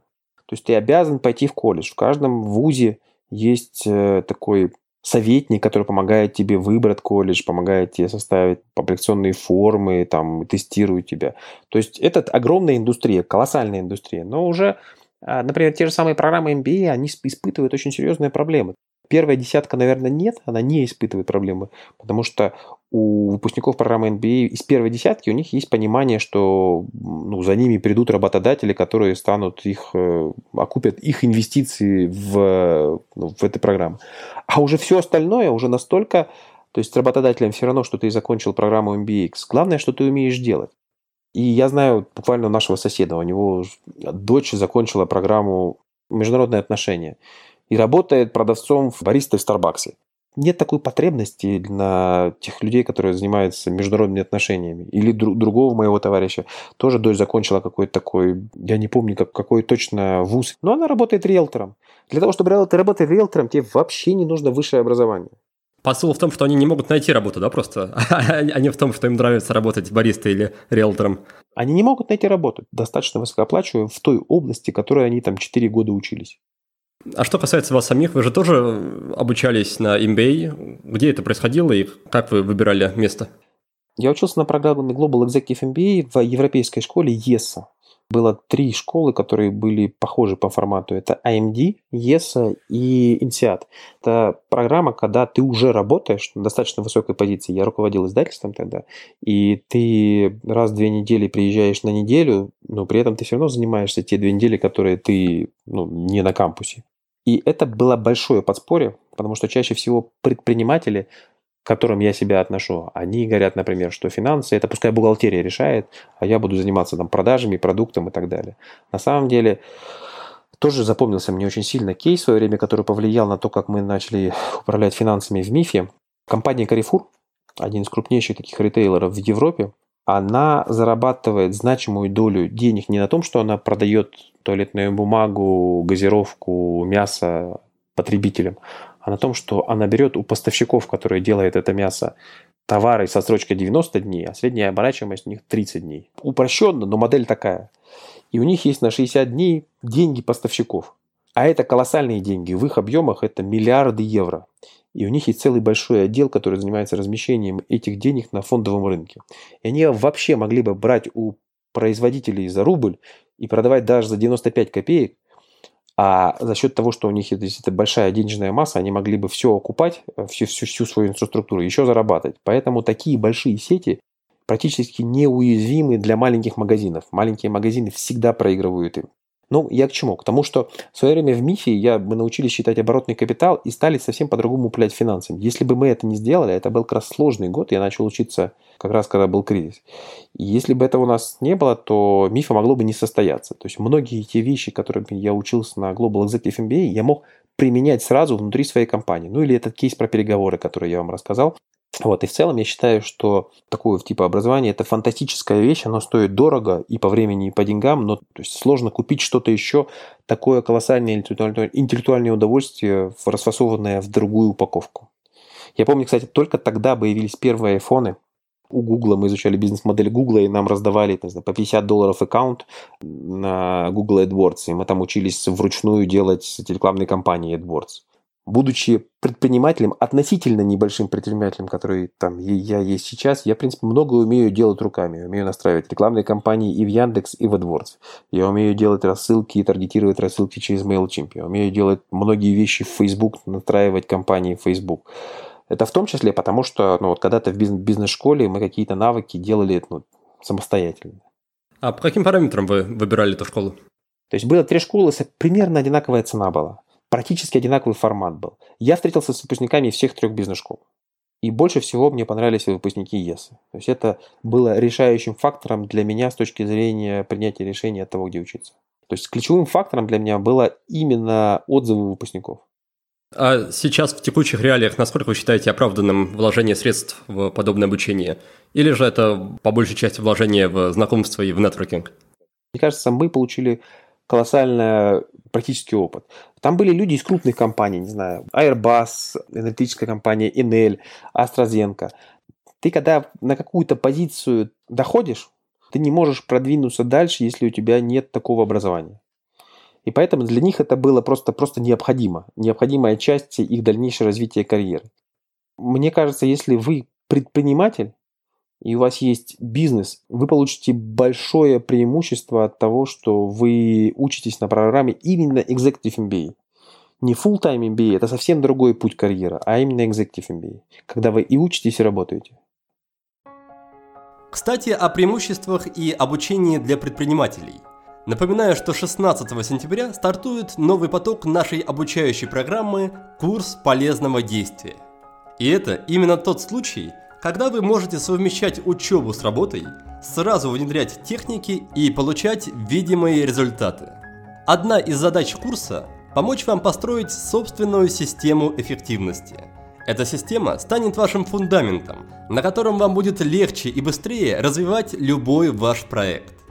то есть ты обязан пойти в колледж. В каждом вузе есть э, такой советник, который помогает тебе выбрать колледж, помогает тебе составить аппликационные формы, там, тестирует тебя. То есть это огромная индустрия, колоссальная индустрия. Но уже, а, например, те же самые программы MBA, они испытывают очень серьезные проблемы. Первая десятка, наверное, нет, она не испытывает проблемы, потому что у выпускников программы MBA из первой десятки у них есть понимание, что ну, за ними придут работодатели, которые станут их, э, окупят их инвестиции в, ну, в эту программу. А уже все остальное уже настолько, то есть работодателям все равно, что ты закончил программу MBA. Главное, что ты умеешь делать. И я знаю буквально нашего соседа, у него дочь закончила программу международные отношения и работает продавцом в баристой в Старбаксе нет такой потребности на тех людей, которые занимаются международными отношениями. Или дру- другого моего товарища. Тоже дочь закончила какой-то такой, я не помню, как, какой точно вуз. Но она работает риэлтором. Для того, чтобы работать риэлтором, тебе вообще не нужно высшее образование. Посыл в том, что они не могут найти работу, да, просто? а не в том, что им нравится работать баристой или риэлтором. Они не могут найти работу, достаточно высокооплачиваемую, в той области, в которой они там 4 года учились. А что касается вас самих, вы же тоже обучались на MBA. Где это происходило и как вы выбирали место? Я учился на программе Global Executive MBA в европейской школе ESA. Было три школы, которые были похожи по формату. Это AMD, ESA и INSEAD. Это программа, когда ты уже работаешь на достаточно высокой позиции. Я руководил издательством тогда. И ты раз в две недели приезжаешь на неделю, но при этом ты все равно занимаешься те две недели, которые ты ну, не на кампусе. И это было большое подспорье, потому что чаще всего предприниматели, к которым я себя отношу, они говорят, например, что финансы, это пускай бухгалтерия решает, а я буду заниматься там продажами, продуктом и так далее. На самом деле, тоже запомнился мне очень сильно кейс в свое время, который повлиял на то, как мы начали управлять финансами в МИФе. Компания Carrefour, один из крупнейших таких ритейлеров в Европе, она зарабатывает значимую долю денег не на том, что она продает туалетную бумагу, газировку, мясо потребителям, а на том, что она берет у поставщиков, которые делают это мясо, товары со срочкой 90 дней, а средняя оборачиваемость у них 30 дней. Упрощенно, но модель такая. И у них есть на 60 дней деньги поставщиков. А это колоссальные деньги. В их объемах это миллиарды евро. И у них есть целый большой отдел, который занимается размещением этих денег на фондовом рынке. И они вообще могли бы брать у производителей за рубль и продавать даже за 95 копеек, а за счет того, что у них есть эта большая денежная масса, они могли бы все окупать, всю, всю, всю свою инфраструктуру, еще зарабатывать. Поэтому такие большие сети практически неуязвимы для маленьких магазинов. Маленькие магазины всегда проигрывают им. Ну, я к чему? К тому, что в свое время в МИФе я, мы научились считать оборотный капитал и стали совсем по-другому управлять финансами. Если бы мы это не сделали, это был как раз сложный год, я начал учиться как раз когда был кризис. И если бы этого у нас не было, то МИФа могло бы не состояться. То есть многие те вещи, которыми я учился на Global Executive MBA, я мог применять сразу внутри своей компании. Ну или этот кейс про переговоры, который я вам рассказал, вот, и в целом я считаю, что такое типа образование это фантастическая вещь, оно стоит дорого и по времени, и по деньгам, но то есть сложно купить что-то еще такое колоссальное интеллектуальное удовольствие, расфасованное в другую упаковку. Я помню, кстати, только тогда появились первые айфоны. У Гугла мы изучали бизнес-модель Гугла, и нам раздавали не знаю, по 50 долларов аккаунт на Google AdWords, и мы там учились вручную делать рекламные кампании AdWords будучи предпринимателем, относительно небольшим предпринимателем, который там я есть сейчас, я, в принципе, много умею делать руками. Я умею настраивать рекламные кампании и в Яндекс, и в AdWords. Я умею делать рассылки и таргетировать рассылки через MailChimp. Я умею делать многие вещи в Facebook, настраивать компании в Facebook. Это в том числе потому, что ну, вот когда-то в бизнес-школе мы какие-то навыки делали ну, самостоятельно. А по каким параметрам вы выбирали эту школу? То есть было три школы, примерно одинаковая цена была практически одинаковый формат был. Я встретился с выпускниками всех трех бизнес-школ. И больше всего мне понравились выпускники ЕС. То есть это было решающим фактором для меня с точки зрения принятия решения от того, где учиться. То есть ключевым фактором для меня было именно отзывы выпускников. А сейчас в текущих реалиях насколько вы считаете оправданным вложение средств в подобное обучение? Или же это по большей части вложение в знакомство и в нетворкинг? Мне кажется, мы получили колоссальный практический опыт. Там были люди из крупных компаний, не знаю, Airbus, энергетическая компания Enel, AstraZeneca. Ты когда на какую-то позицию доходишь, ты не можешь продвинуться дальше, если у тебя нет такого образования. И поэтому для них это было просто, просто необходимо. Необходимая часть их дальнейшего развития карьеры. Мне кажется, если вы предприниматель, и у вас есть бизнес, вы получите большое преимущество от того, что вы учитесь на программе именно Executive MBA. Не full-time MBA, это совсем другой путь карьеры, а именно Executive MBA, когда вы и учитесь, и работаете. Кстати, о преимуществах и обучении для предпринимателей. Напоминаю, что 16 сентября стартует новый поток нашей обучающей программы «Курс полезного действия». И это именно тот случай, когда вы можете совмещать учебу с работой, сразу внедрять техники и получать видимые результаты. Одна из задач курса – помочь вам построить собственную систему эффективности. Эта система станет вашим фундаментом, на котором вам будет легче и быстрее развивать любой ваш проект.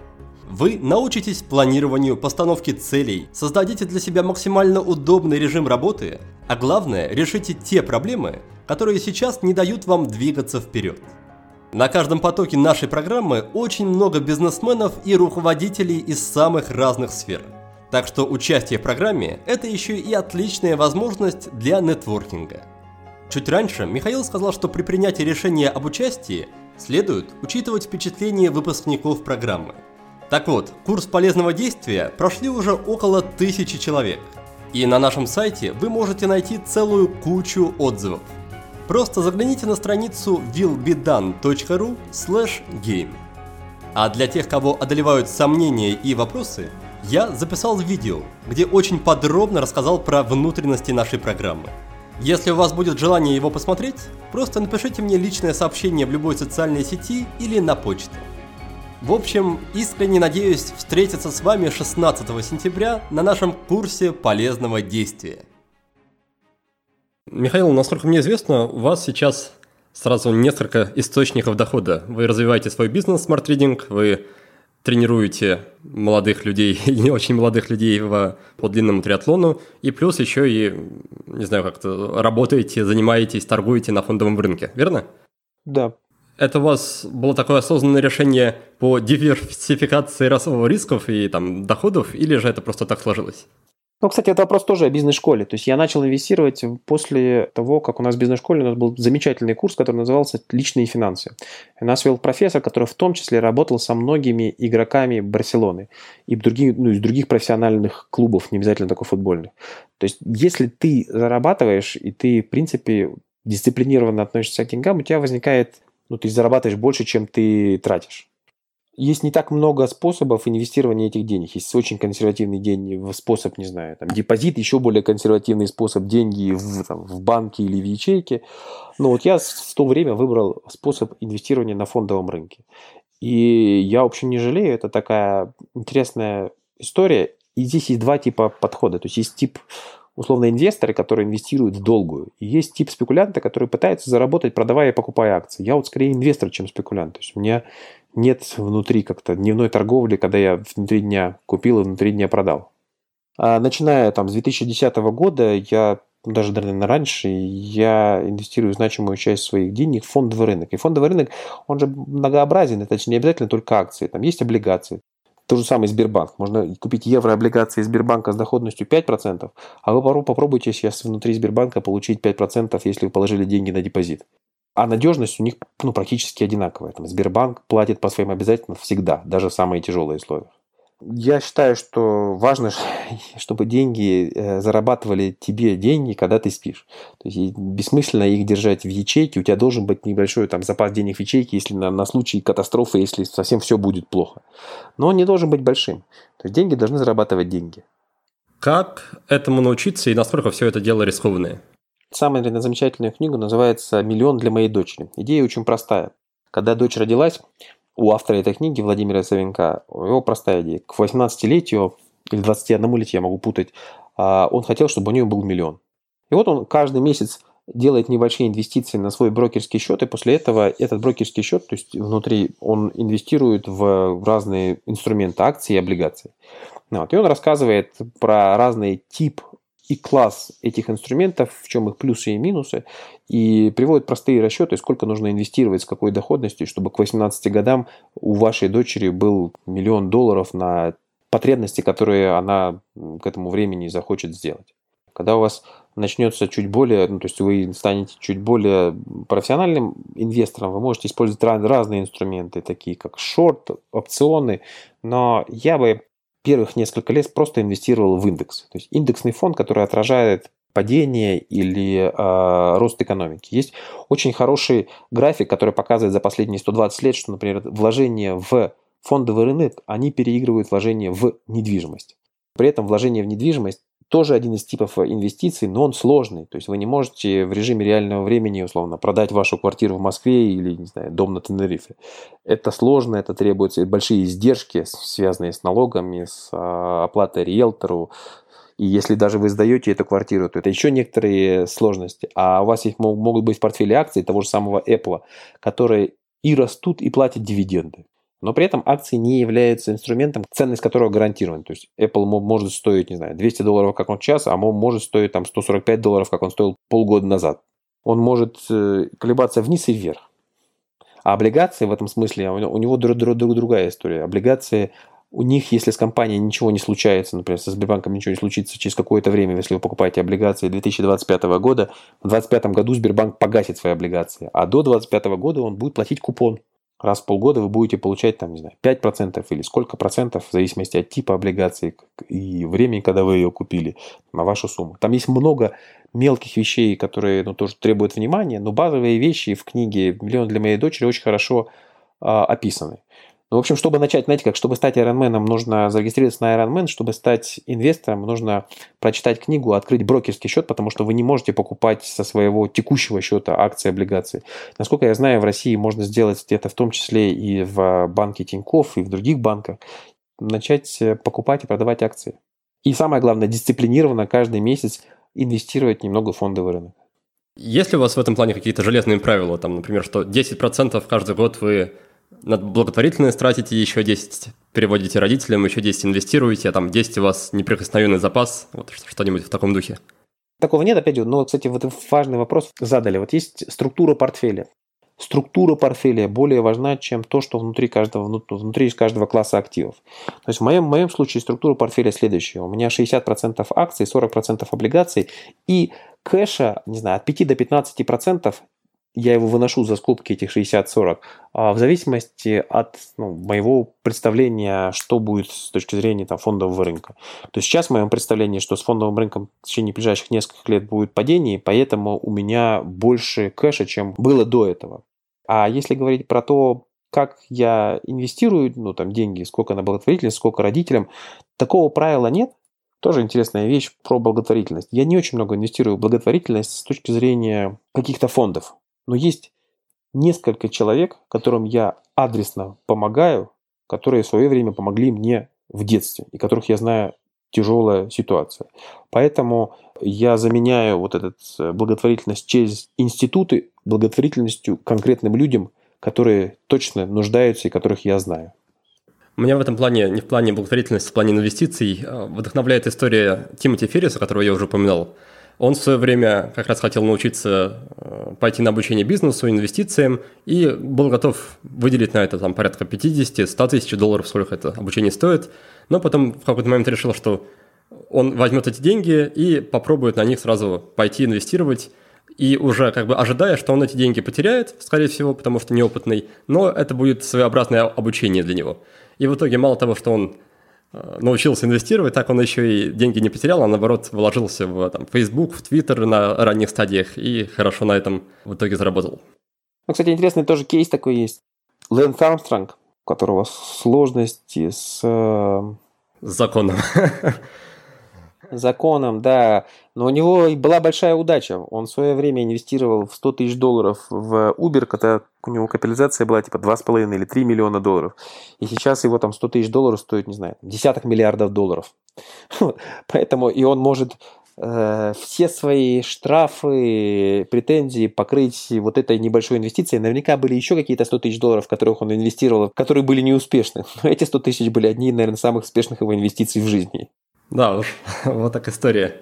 Вы научитесь планированию, постановке целей, создадите для себя максимально удобный режим работы, а главное, решите те проблемы, которые сейчас не дают вам двигаться вперед. На каждом потоке нашей программы очень много бизнесменов и руководителей из самых разных сфер. Так что участие в программе – это еще и отличная возможность для нетворкинга. Чуть раньше Михаил сказал, что при принятии решения об участии следует учитывать впечатления выпускников программы. Так вот, курс полезного действия прошли уже около тысячи человек. И на нашем сайте вы можете найти целую кучу отзывов – Просто загляните на страницу willbedone.ru game. А для тех, кого одолевают сомнения и вопросы, я записал видео, где очень подробно рассказал про внутренности нашей программы. Если у вас будет желание его посмотреть, просто напишите мне личное сообщение в любой социальной сети или на почту. В общем, искренне надеюсь встретиться с вами 16 сентября на нашем курсе полезного действия. Михаил, насколько мне известно, у вас сейчас сразу несколько источников дохода. Вы развиваете свой бизнес, Smart Reading, вы тренируете молодых людей и не очень молодых людей в, по длинному триатлону, и плюс еще и, не знаю, как-то работаете, занимаетесь, торгуете на фондовом рынке, верно? Да. Это у вас было такое осознанное решение по диверсификации расовых рисков и там доходов, или же это просто так сложилось? Ну, кстати, это вопрос тоже о бизнес-школе. То есть я начал инвестировать после того, как у нас в бизнес-школе у нас был замечательный курс, который назывался «Личные финансы». И нас вел профессор, который в том числе работал со многими игроками Барселоны и других, ну, из других профессиональных клубов, не обязательно только футбольных. То есть если ты зарабатываешь и ты, в принципе, дисциплинированно относишься к деньгам, у тебя возникает, ну, ты зарабатываешь больше, чем ты тратишь. Есть не так много способов инвестирования этих денег. Есть очень консервативный день, способ, не знаю, там, депозит, еще более консервативный способ деньги в, там, в банке или в ячейке. Но вот я в то время выбрал способ инвестирования на фондовом рынке. И я, в общем, не жалею. Это такая интересная история. И здесь есть два типа подхода. То есть есть тип условно инвесторы, которые инвестируют в долгую. И есть тип спекулянта, который пытается заработать, продавая и покупая акции. Я вот скорее инвестор, чем спекулянт. То есть у меня нет внутри как-то дневной торговли, когда я внутри дня купил и внутри дня продал. А начиная там с 2010 года, я даже, наверное, раньше, я инвестирую значимую часть своих денег в фондовый рынок. И фондовый рынок, он же многообразен, это не обязательно только акции. Там есть облигации, то же самое Сбербанк. Можно купить еврооблигации Сбербанка с доходностью 5%, а вы попробуйте сейчас внутри Сбербанка получить 5%, если вы положили деньги на депозит. А надежность у них ну, практически одинаковая. Там Сбербанк платит по своим обязательствам всегда, даже в самые тяжелые условия. Я считаю, что важно, чтобы деньги э, зарабатывали тебе деньги, когда ты спишь. То есть бессмысленно их держать в ячейке. У тебя должен быть небольшой там, запас денег в ячейке, если на, на случай катастрофы, если совсем все будет плохо. Но он не должен быть большим. То есть деньги должны зарабатывать деньги. Как этому научиться и насколько все это дело рискованное? Самая наверное, замечательная книга называется «Миллион для моей дочери». Идея очень простая. Когда дочь родилась, у автора этой книги, Владимира Савенка, у него простая идея. К 18-летию или 21-летию, я могу путать, а, он хотел, чтобы у нее был миллион. И вот он каждый месяц делает небольшие инвестиции на свой брокерский счет, и после этого этот брокерский счет, то есть внутри он инвестирует в разные инструменты, акции и облигации. Вот. И он рассказывает про разный тип и класс этих инструментов, в чем их плюсы и минусы, и приводит простые расчеты, сколько нужно инвестировать, с какой доходностью, чтобы к 18 годам у вашей дочери был миллион долларов на потребности, которые она к этому времени захочет сделать. Когда у вас начнется чуть более, ну, то есть вы станете чуть более профессиональным инвестором, вы можете использовать разные инструменты, такие как шорт, опционы, но я бы первых несколько лет просто инвестировал в индекс. То есть индексный фонд, который отражает падение или э, рост экономики. Есть очень хороший график, который показывает за последние 120 лет, что, например, вложения в фондовый рынок, они переигрывают вложения в недвижимость. При этом вложение в недвижимость тоже один из типов инвестиций, но он сложный. То есть вы не можете в режиме реального времени, условно, продать вашу квартиру в Москве или, не знаю, дом на Тенерифе. Это сложно, это требуется большие издержки, связанные с налогами, с а, оплатой риэлтору. И если даже вы сдаете эту квартиру, то это еще некоторые сложности. А у вас их могут быть в портфеле акций того же самого Apple, которые и растут, и платят дивиденды. Но при этом акции не являются инструментом, ценность которого гарантирована. То есть Apple может стоить, не знаю, 200 долларов, как он сейчас, а может стоить там 145 долларов, как он стоил полгода назад. Он может э, колебаться вниз и вверх. А облигации в этом смысле, у него друг, друг, друг, другая история. Облигации, у них, если с компанией ничего не случается, например, со Сбербанком ничего не случится через какое-то время, если вы покупаете облигации 2025 года, в 2025 году Сбербанк погасит свои облигации, а до 2025 года он будет платить купон раз в полгода вы будете получать, там, не знаю, 5% или сколько процентов, в зависимости от типа облигации и времени, когда вы ее купили, на вашу сумму. Там есть много мелких вещей, которые ну, тоже требуют внимания, но базовые вещи в книге «Миллион для моей дочери» очень хорошо а, описаны. Ну, в общем, чтобы начать, знаете, как чтобы стать Ironman, нужно зарегистрироваться на Ironman, чтобы стать инвестором, нужно прочитать книгу, открыть брокерский счет, потому что вы не можете покупать со своего текущего счета акции, облигации. Насколько я знаю, в России можно сделать это в том числе и в банке Тинькофф, и в других банках, начать покупать и продавать акции. И самое главное, дисциплинированно каждый месяц инвестировать немного в фондовый рынок. Есть ли у вас в этом плане какие-то железные правила, там, например, что 10% каждый год вы на благотворительность тратите, еще 10 переводите родителям, еще 10 инвестируете, а там 10 у вас неприкосновенный запас, вот что-нибудь в таком духе? Такого нет, опять же, но, кстати, вот важный вопрос задали. Вот есть структура портфеля. Структура портфеля более важна, чем то, что внутри каждого, внутри каждого класса активов. То есть в моем, в моем случае структура портфеля следующая. У меня 60% акций, 40% облигаций и кэша, не знаю, от 5 до 15% я его выношу за скобки этих 60-40, а в зависимости от ну, моего представления, что будет с точки зрения там, фондового рынка. То есть сейчас в моем представлении, что с фондовым рынком в течение ближайших нескольких лет будет падение, поэтому у меня больше кэша, чем было до этого. А если говорить про то, как я инвестирую ну, там, деньги, сколько на благотворительность, сколько родителям, такого правила нет. Тоже интересная вещь про благотворительность. Я не очень много инвестирую в благотворительность с точки зрения каких-то фондов. Но есть несколько человек, которым я адресно помогаю, которые в свое время помогли мне в детстве, и которых я знаю тяжелая ситуация. Поэтому я заменяю вот эту э, благотворительность через институты благотворительностью конкретным людям, которые точно нуждаются и которых я знаю. Меня в этом плане, не в плане благотворительности, в плане инвестиций, а, вдохновляет история Тимоти Ферриса, которого я уже упоминал. Он в свое время как раз хотел научиться э, пойти на обучение бизнесу, инвестициям, и был готов выделить на это там, порядка 50-100 тысяч долларов, сколько это обучение стоит. Но потом в какой-то момент решил, что он возьмет эти деньги и попробует на них сразу пойти инвестировать, и уже как бы ожидая, что он эти деньги потеряет, скорее всего, потому что неопытный, но это будет своеобразное обучение для него. И в итоге мало того, что он научился инвестировать, так он еще и деньги не потерял, а наоборот вложился в там, Facebook, в Twitter на ранних стадиях и хорошо на этом в итоге заработал. Ну, кстати, интересный тоже кейс такой есть. Лэнс Армстронг, у которого сложности с... Э, с законом. законом, да. Но у него была большая удача. Он в свое время инвестировал в 100 тысяч долларов в Uber, когда у него капитализация была типа 2,5 или 3 миллиона долларов. И сейчас его там 100 тысяч долларов стоит, не знаю, десяток миллиардов долларов. Поэтому и он может э, все свои штрафы, претензии покрыть вот этой небольшой инвестицией. Наверняка были еще какие-то 100 тысяч долларов, которых он инвестировал, которые были неуспешны. Но эти 100 тысяч были одни, наверное, самых успешных его инвестиций в жизни. Да вот так история.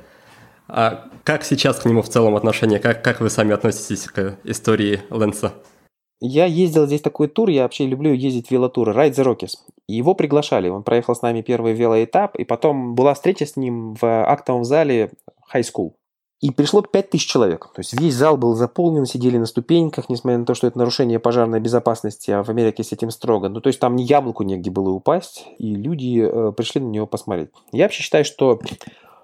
А как сейчас к нему в целом отношение? Как, как вы сами относитесь к истории Лэнса? Я ездил здесь такой тур, я вообще люблю ездить велотуры, Ride the Rockies. Его приглашали, он проехал с нами первый велоэтап, и потом была встреча с ним в актовом зале High School. И пришло 5000 человек. То есть весь зал был заполнен, сидели на ступеньках, несмотря на то, что это нарушение пожарной безопасности, а в Америке с этим строго. Ну, то есть там ни яблоку негде было упасть, и люди э, пришли на него посмотреть. Я вообще считаю, что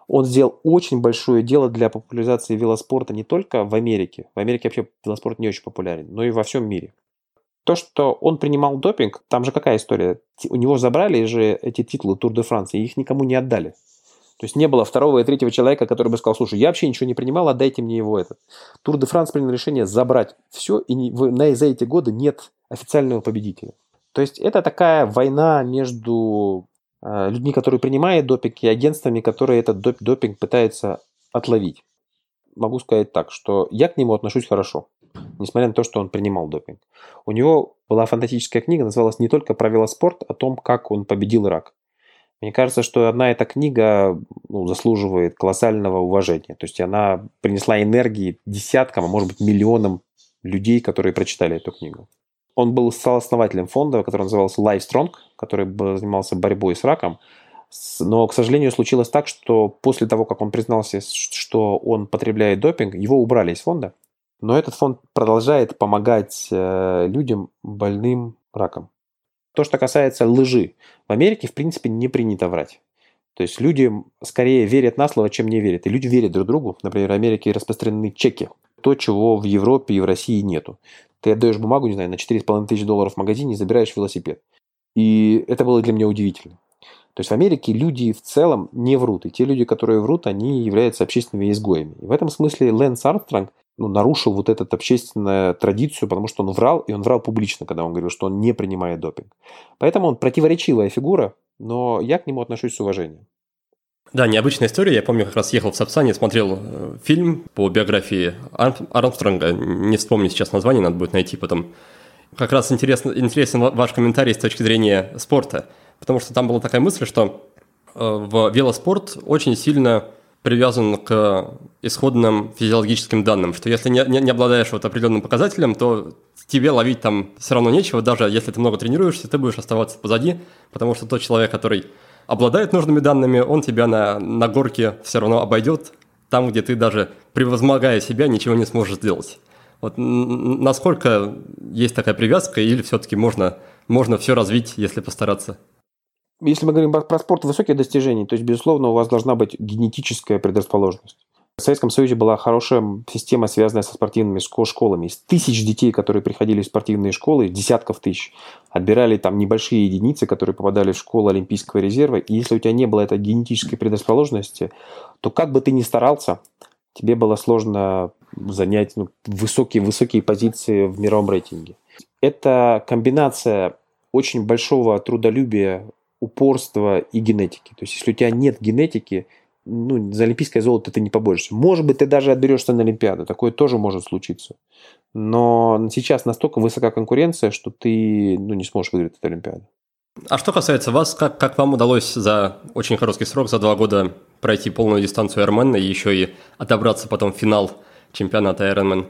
он сделал очень большое дело для популяризации велоспорта не только в Америке. В Америке вообще велоспорт не очень популярен, но и во всем мире. То, что он принимал допинг, там же какая история? У него забрали же эти титулы Тур де Франции, и их никому не отдали. То есть не было второго и третьего человека, который бы сказал, слушай, я вообще ничего не принимал, отдайте мне его этот. Тур де Франс принял решение забрать все, и не, в, на, за эти годы нет официального победителя. То есть это такая война между людьми, которые принимают допинг, и агентствами, которые этот доп, допинг пытаются отловить. Могу сказать так, что я к нему отношусь хорошо, несмотря на то, что он принимал допинг. У него была фантастическая книга, называлась не только про велоспорт, а о том, как он победил рак. Мне кажется, что одна эта книга ну, заслуживает колоссального уважения. То есть она принесла энергии десяткам, а может быть миллионам людей, которые прочитали эту книгу. Он был сооснователем фонда, который назывался Life Strong, который занимался борьбой с раком. Но, к сожалению, случилось так, что после того, как он признался, что он потребляет допинг, его убрали из фонда. Но этот фонд продолжает помогать э, людям больным раком. То, что касается лжи. В Америке, в принципе, не принято врать. То есть люди скорее верят на слово, чем не верят. И люди верят друг другу. Например, в Америке распространены чеки. То, чего в Европе и в России нету. Ты отдаешь бумагу, не знаю, на 4,5 тысячи долларов в магазине и забираешь велосипед. И это было для меня удивительно. То есть в Америке люди в целом не врут. И те люди, которые врут, они являются общественными изгоями. И в этом смысле Лэнс Армстронг ну, нарушил вот эту общественную традицию, потому что он врал, и он врал публично, когда он говорил, что он не принимает допинг. Поэтому он противоречивая фигура, но я к нему отношусь с уважением. Да, необычная история. Я помню, как раз ехал в Сапсане, смотрел э, фильм по биографии Армстронга. Не вспомню сейчас название, надо будет найти потом. Как раз интересно, интересен ваш комментарий с точки зрения спорта. Потому что там была такая мысль, что э, в велоспорт очень сильно привязан к исходным физиологическим данным, что если не, не, не обладаешь вот определенным показателем, то тебе ловить там все равно нечего, даже если ты много тренируешься, ты будешь оставаться позади, потому что тот человек, который обладает нужными данными, он тебя на, на горке все равно обойдет, там, где ты даже превозмогая себя, ничего не сможешь сделать. Вот насколько есть такая привязка, или все-таки можно, можно все развить, если постараться? Если мы говорим про спорт высоких достижений, то есть, безусловно, у вас должна быть генетическая предрасположенность. В Советском Союзе была хорошая система, связанная со спортивными школами. Из тысяч детей, которые приходили в спортивные школы, десятков тысяч, отбирали там небольшие единицы, которые попадали в школу Олимпийского резерва. И если у тебя не было этой генетической предрасположенности, то как бы ты ни старался, тебе было сложно занять ну, высокие-высокие позиции в мировом рейтинге. Это комбинация очень большого трудолюбия, упорства и генетики. То есть, если у тебя нет генетики, ну, за олимпийское золото ты не поборешься. Может быть, ты даже отберешься на Олимпиаду. Такое тоже может случиться. Но сейчас настолько высока конкуренция, что ты ну, не сможешь выиграть эту Олимпиаду. А что касается вас, как, как вам удалось за очень короткий срок, за два года пройти полную дистанцию Ironman и еще и отобраться потом в финал чемпионата Ironman?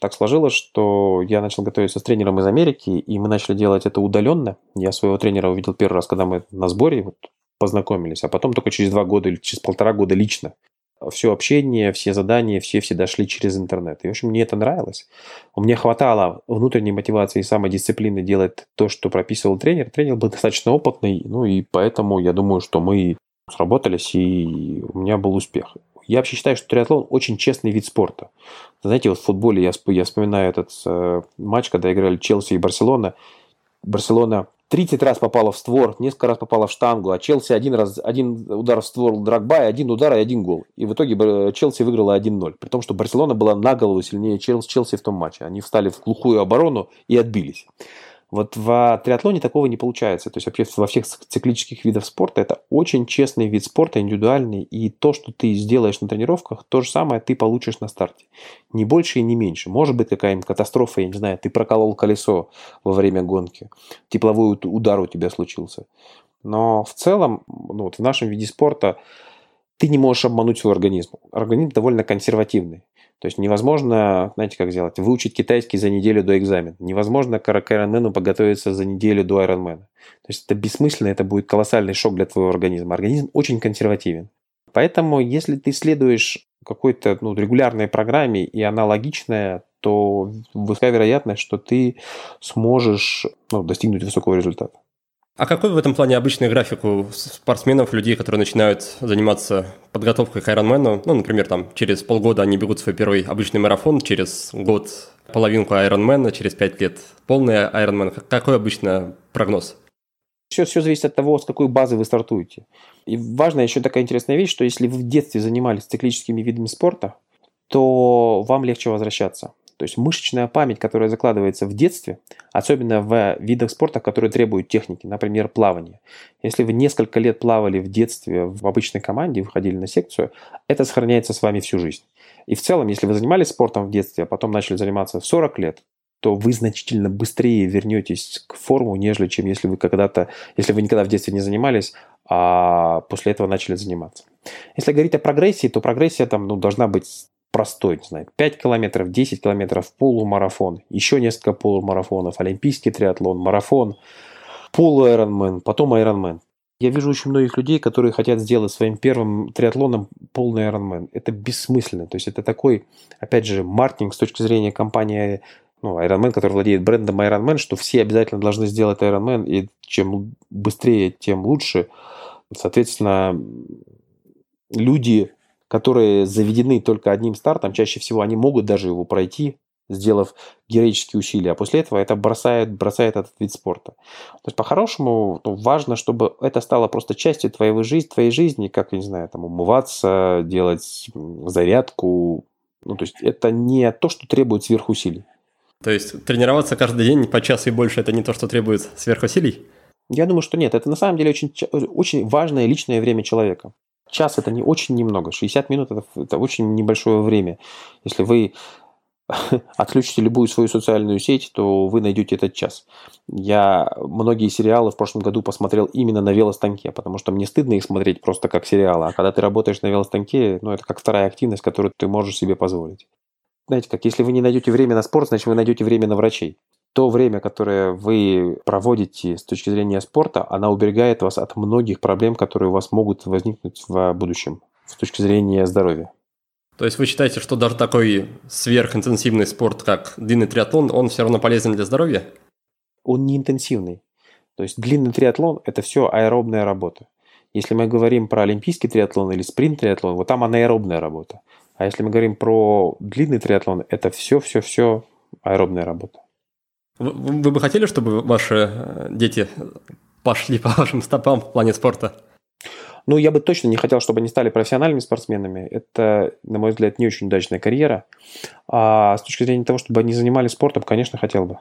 Так сложилось, что я начал готовиться с тренером из Америки, и мы начали делать это удаленно. Я своего тренера увидел первый раз, когда мы на сборе, вот познакомились, а потом только через два года или через полтора года лично. Все общение, все задания, все все дошли через интернет. И, в общем, мне это нравилось. У меня хватало внутренней мотивации и самодисциплины делать то, что прописывал тренер. Тренер был достаточно опытный, ну и поэтому я думаю, что мы сработались, и у меня был успех. Я вообще считаю, что триатлон очень честный вид спорта. Знаете, вот в футболе я, я вспоминаю этот э, матч, когда играли Челси и Барселона. Барселона 30 раз попала в створ, несколько раз попала в штангу, а Челси один, раз, один удар в створ Драгба, и один удар и один гол. И в итоге Челси выиграла 1-0. При том, что Барселона была на голову сильнее Челси в том матче. Они встали в глухую оборону и отбились. Вот в триатлоне такого не получается. То есть вообще во всех циклических видах спорта это очень честный вид спорта, индивидуальный. И то, что ты сделаешь на тренировках, то же самое ты получишь на старте. Не больше и не меньше. Может быть какая-нибудь катастрофа, я не знаю, ты проколол колесо во время гонки, тепловой удар у тебя случился. Но в целом, ну вот в нашем виде спорта ты не можешь обмануть свой организм. Организм довольно консервативный. То есть невозможно, знаете, как сделать, выучить китайский за неделю до экзамена. Невозможно к Ironman подготовиться за неделю до Ironman. То есть это бессмысленно, это будет колоссальный шок для твоего организма. Организм очень консервативен. Поэтому, если ты следуешь какой-то ну, регулярной программе, и она логичная, то высока вероятность, что ты сможешь ну, достигнуть высокого результата. А какой в этом плане обычный график у спортсменов, людей, которые начинают заниматься подготовкой к Ironman? Ну, например, там через полгода они бегут свой первый обычный марафон, через год половинку Ironman, через пять лет полный Ironman. Какой обычно прогноз? Все, все зависит от того, с какой базы вы стартуете. И важная еще такая интересная вещь, что если вы в детстве занимались циклическими видами спорта, то вам легче возвращаться. То есть мышечная память, которая закладывается в детстве, особенно в видах спорта, которые требуют техники, например, плавание. Если вы несколько лет плавали в детстве в обычной команде, выходили на секцию, это сохраняется с вами всю жизнь. И в целом, если вы занимались спортом в детстве, а потом начали заниматься в 40 лет, то вы значительно быстрее вернетесь к форму, нежели чем если вы когда-то, если вы никогда в детстве не занимались, а после этого начали заниматься. Если говорить о прогрессии, то прогрессия там ну, должна быть простой, не знаю, 5 километров, 10 километров, полумарафон, еще несколько полумарафонов, олимпийский триатлон, марафон, полуайронмен, потом айронмен. Я вижу очень многих людей, которые хотят сделать своим первым триатлоном полный Ironman. Это бессмысленно. То есть это такой, опять же, маркетинг с точки зрения компании ну, Ironman, который владеет брендом Ironman, что все обязательно должны сделать Ironman, и чем быстрее, тем лучше. Соответственно, люди которые заведены только одним стартом, чаще всего они могут даже его пройти, сделав героические усилия, а после этого это бросает, бросает этот вид спорта. То есть по-хорошему ну, важно, чтобы это стало просто частью твоей жизни, твоей жизни, как, я не знаю, там, умываться, делать зарядку. Ну, то есть это не то, что требует сверхусилий. То есть тренироваться каждый день по часу и больше – это не то, что требует сверхусилий? Я думаю, что нет. Это на самом деле очень, очень важное личное время человека. Час это не очень немного, 60 минут это, это очень небольшое время. Если вы отключите любую свою социальную сеть, то вы найдете этот час. Я многие сериалы в прошлом году посмотрел именно на велостанке, потому что мне стыдно их смотреть просто как сериалы. А когда ты работаешь на велостанке, ну это как вторая активность, которую ты можешь себе позволить. Знаете, как если вы не найдете время на спорт, значит вы найдете время на врачей. То время, которое вы проводите с точки зрения спорта, она уберегает вас от многих проблем, которые у вас могут возникнуть в будущем с точки зрения здоровья. То есть вы считаете, что даже такой сверхинтенсивный спорт, как длинный триатлон, он все равно полезен для здоровья? Он не интенсивный. То есть длинный триатлон – это все аэробная работа. Если мы говорим про олимпийский триатлон или спринт-триатлон, вот там анаэробная работа. А если мы говорим про длинный триатлон, это все-все-все аэробная работа. Вы, вы бы хотели, чтобы ваши э, дети пошли по вашим стопам в плане спорта? Ну, я бы точно не хотел, чтобы они стали профессиональными спортсменами. Это, на мой взгляд, не очень удачная карьера. А с точки зрения того, чтобы они занимались спортом, конечно, хотел бы.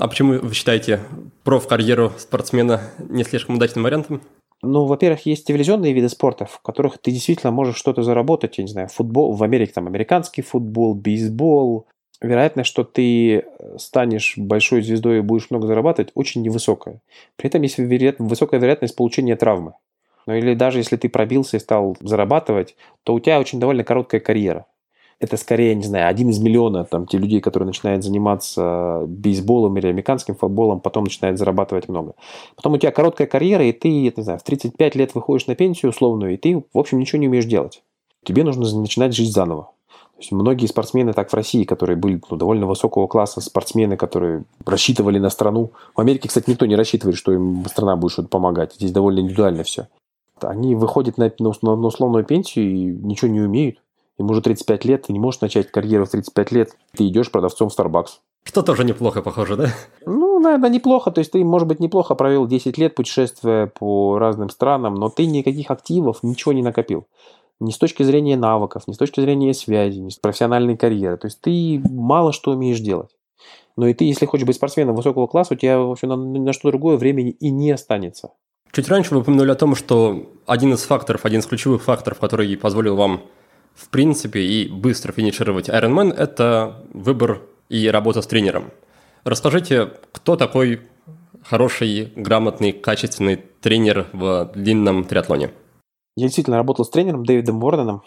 А почему вы считаете проф-карьеру спортсмена не слишком удачным вариантом? Ну, во-первых, есть телевизионные виды спорта, в которых ты действительно можешь что-то заработать. Я не знаю, футбол, в Америке там американский футбол, бейсбол. Вероятность, что ты станешь большой звездой и будешь много зарабатывать, очень невысокая. При этом есть высокая вероятность получения травмы. Ну или даже если ты пробился и стал зарабатывать, то у тебя очень довольно короткая карьера. Это скорее, не знаю, один из миллиона там, те людей, которые начинают заниматься бейсболом или американским футболом, потом начинают зарабатывать много. Потом у тебя короткая карьера, и ты, не знаю, в 35 лет выходишь на пенсию условную, и ты, в общем, ничего не умеешь делать. Тебе нужно начинать жить заново. Есть многие спортсмены так в России, которые были ну, довольно высокого класса, спортсмены, которые рассчитывали на страну. В Америке, кстати, никто не рассчитывает, что им страна будет что-то помогать. Здесь довольно индивидуально все. Они выходят на, на, на условную пенсию и ничего не умеют. Им уже 35 лет, ты не можешь начать карьеру в 35 лет, ты идешь продавцом в Starbucks. Что тоже неплохо, похоже, да? Ну, наверное, неплохо. То есть ты, может быть, неплохо провел 10 лет путешествия по разным странам, но ты никаких активов, ничего не накопил. Ни с точки зрения навыков, ни с точки зрения связи, ни с профессиональной карьеры. То есть ты мало что умеешь делать. Но и ты, если хочешь быть спортсменом высокого класса, у тебя вообще на, на что другое времени и не останется. Чуть раньше вы упомянули о том, что один из факторов, один из ключевых факторов, который позволил вам в принципе и быстро финишировать Ironman, это выбор и работа с тренером. Расскажите, кто такой хороший, грамотный, качественный тренер в длинном триатлоне? Я действительно работал с тренером Дэвидом Ворденом,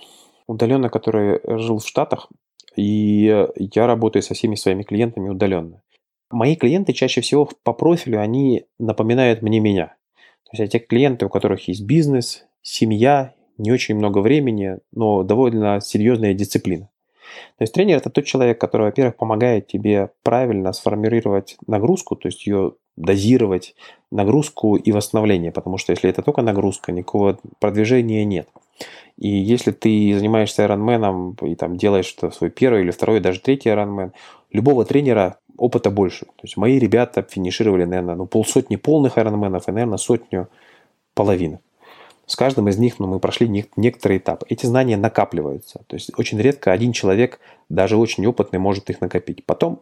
удаленно, который жил в Штатах, и я работаю со всеми своими клиентами удаленно. Мои клиенты чаще всего по профилю, они напоминают мне меня. То есть это клиенты, у которых есть бизнес, семья, не очень много времени, но довольно серьезная дисциплина. То есть тренер это тот человек, который, во-первых, помогает тебе правильно сформировать нагрузку, то есть ее дозировать, нагрузку и восстановление, потому что если это только нагрузка, никакого продвижения нет. И если ты занимаешься Ironman и там делаешь свой первый или второй, даже третий Ironman, любого тренера опыта больше. То есть мои ребята финишировали, наверное, ну, полсотни полных айронменов и, наверное, сотню половины. С каждым из них ну, мы прошли не, некоторый этап. Эти знания накапливаются. То есть очень редко один человек, даже очень опытный, может их накопить. Потом